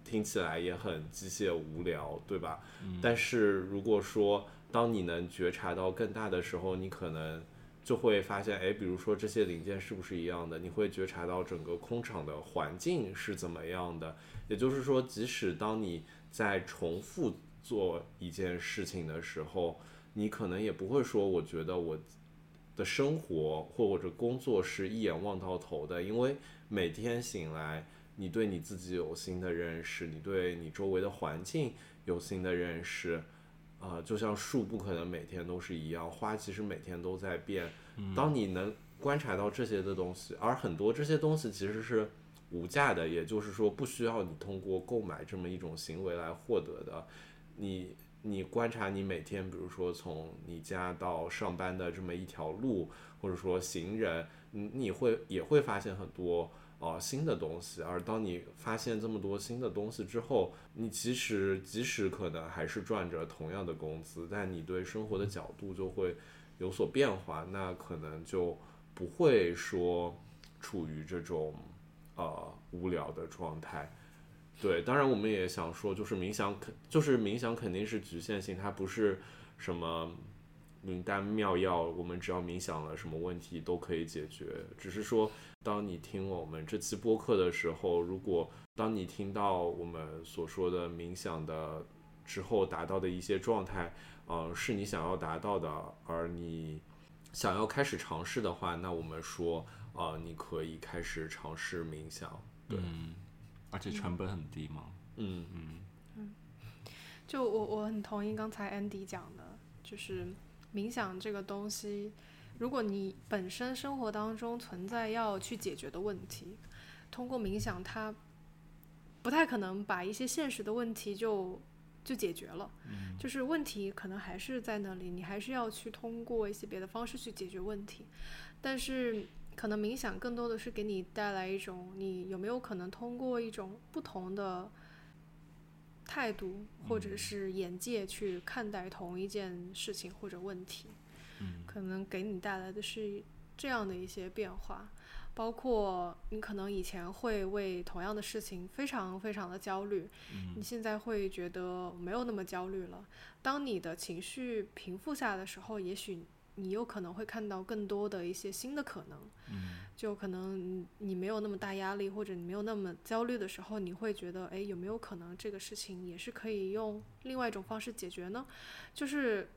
听起来也很机械无聊，对吧？但是如果说当你能觉察到更大的时候，你可能就会发现，哎，比如说这些零件是不是一样的？你会觉察到整个空场的环境是怎么样的。也就是说，即使当你在重复做一件事情的时候，你可能也不会说，我觉得我的生活或者工作是一眼望到头的，因为每天醒来，你对你自己有新的认识，你对你周围的环境有新的认识。啊、就像树不可能每天都是一样，花其实每天都在变。当你能观察到这些的东西，而很多这些东西其实是无价的，也就是说不需要你通过购买这么一种行为来获得的。你你观察你每天，比如说从你家到上班的这么一条路，或者说行人，你你会也会发现很多哦，新的东西，而当你发现这么多新的东西之后，你其实即使可能还是赚着同样的工资，但你对生活的角度就会有所变化，那可能就不会说处于这种呃无聊的状态。对，当然我们也想说，就是冥想肯就是冥想肯定是局限性，它不是什么灵丹妙药，我们只要冥想了，什么问题都可以解决，只是说。当你听我们这期播客的时候，如果当你听到我们所说的冥想的之后达到的一些状态，呃，是你想要达到的，而你想要开始尝试的话，那我们说，呃，你可以开始尝试冥想。对，而且成本很低嘛。嗯嗯嗯，就我我很同意刚才 Andy 讲的，就是冥想这个东西。如果你本身生活当中存在要去解决的问题，通过冥想，它不太可能把一些现实的问题就就解决了。嗯，就是问题可能还是在那里，你还是要去通过一些别的方式去解决问题。但是，可能冥想更多的是给你带来一种，你有没有可能通过一种不同的态度或者是眼界去看待同一件事情或者问题。可能给你带来的是这样的一些变化，包括你可能以前会为同样的事情非常非常的焦虑，你现在会觉得没有那么焦虑了。当你的情绪平复下来的时候，也许你有可能会看到更多的一些新的可能。就可能你没有那么大压力，或者你没有那么焦虑的时候，你会觉得，哎，有没有可能这个事情也是可以用另外一种方式解决呢？就是。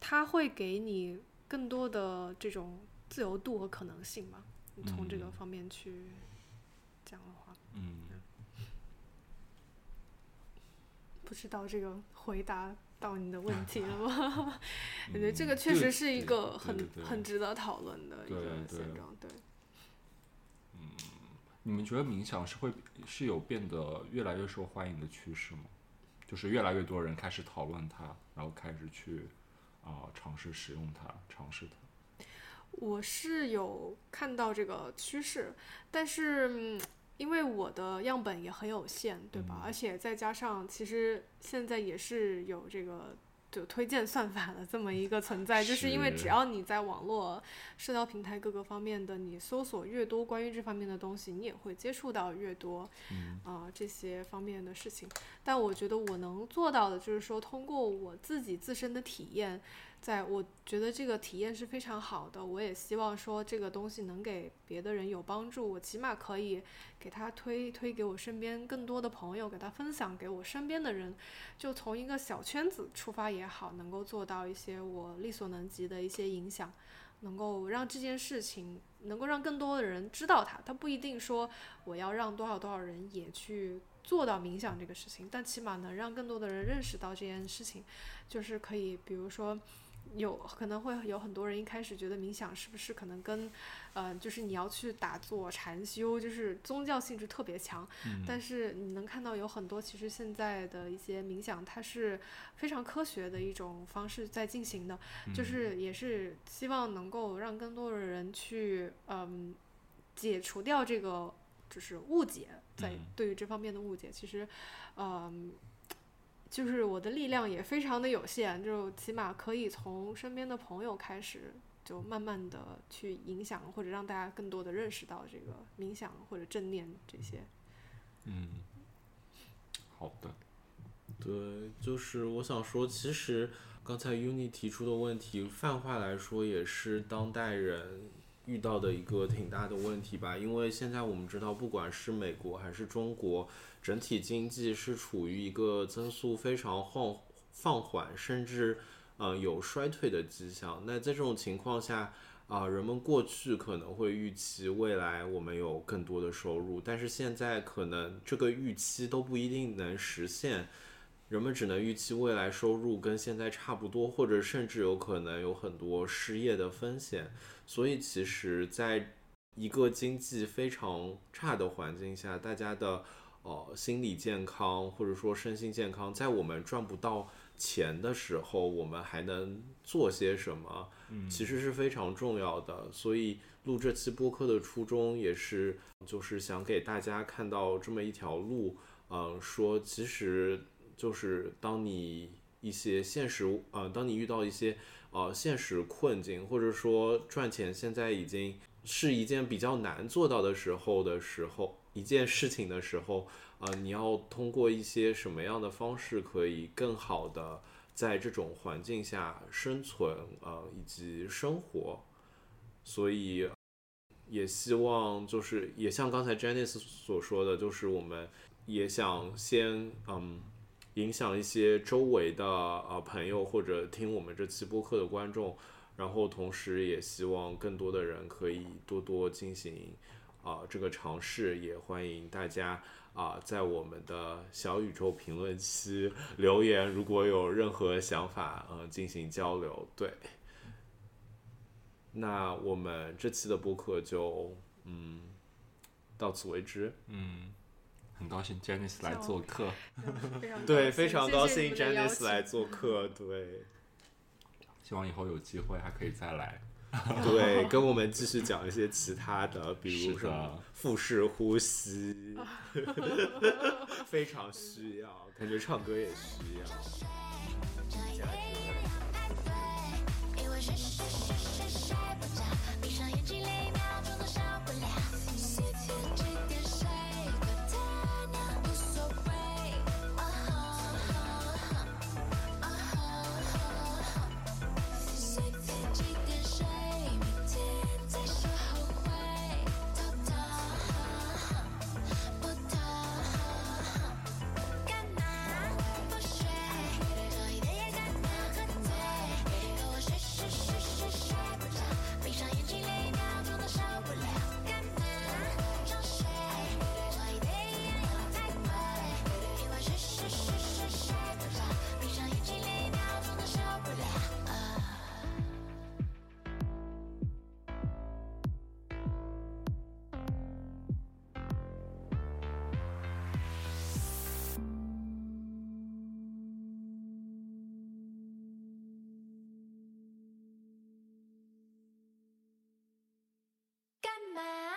它会给你更多的这种自由度和可能性嘛？从这个方面去讲的话，嗯，不知道这个回答到你的问题了吗？感觉这个确实是一个很很值得讨论的一个现状。对，嗯，你们觉得冥想是会是有变得越来越受欢迎的趋势吗？就是越来越多人开始讨论它，然后开始去。啊，尝试使用它，尝试它。我是有看到这个趋势，但是因为我的样本也很有限，对吧？而且再加上，其实现在也是有这个。就推荐算法的这么一个存在，就是因为只要你在网络社交平台各个方面的你搜索越多关于这方面的东西，你也会接触到越多啊这些方面的事情。但我觉得我能做到的就是说，通过我自己自身的体验。在我觉得这个体验是非常好的，我也希望说这个东西能给别的人有帮助，我起码可以给他推推给我身边更多的朋友，给他分享给我身边的人，就从一个小圈子出发也好，能够做到一些我力所能及的一些影响，能够让这件事情能够让更多的人知道它，它不一定说我要让多少多少人也去做到冥想这个事情，但起码能让更多的人认识到这件事情，就是可以，比如说。有可能会有很多人一开始觉得冥想是不是可能跟，呃，就是你要去打坐禅修，就是宗教性质特别强。但是你能看到有很多其实现在的一些冥想，它是非常科学的一种方式在进行的，就是也是希望能够让更多的人去嗯解除掉这个就是误解，在对于这方面的误解，其实嗯。就是我的力量也非常的有限，就起码可以从身边的朋友开始，就慢慢的去影响或者让大家更多的认识到这个冥想或者正念这些。嗯，好的。对，就是我想说，其实刚才 Uni 提出的问题，泛化来说也是当代人遇到的一个挺大的问题吧，因为现在我们知道，不管是美国还是中国。整体经济是处于一个增速非常放放缓，甚至呃有衰退的迹象。那在这种情况下，啊，人们过去可能会预期未来我们有更多的收入，但是现在可能这个预期都不一定能实现。人们只能预期未来收入跟现在差不多，或者甚至有可能有很多失业的风险。所以，其实在一个经济非常差的环境下，大家的。哦，心理健康或者说身心健康，在我们赚不到钱的时候，我们还能做些什么？其实是非常重要的。所以，录这期播客的初衷也是，就是想给大家看到这么一条路，嗯，说其实就是当你一些现实，呃，当你遇到一些呃现实困境，或者说赚钱现在已经是一件比较难做到的时候的时候，一件事情的时候，呃，你要通过一些什么样的方式可以更好的在这种环境下生存，呃，以及生活，所以也希望就是也像刚才 Janice 所说的，就是我们也想先嗯影响一些周围的呃朋友或者听我们这期播客的观众，然后同时也希望更多的人可以多多进行啊、这个尝试，也欢迎大家啊、在我们的小宇宙评论区留言，如果有任何想法，嗯、进行交流。对，那我们这期的播客就嗯到此为止。嗯，很高兴 Janice 来做客，对，非常高兴 Janice 来做客。对。希望以后有机会还可以再来。对，跟我们继续讲一些其他的，比如什么腹式呼吸，非常需要，感觉唱歌也需要。mama.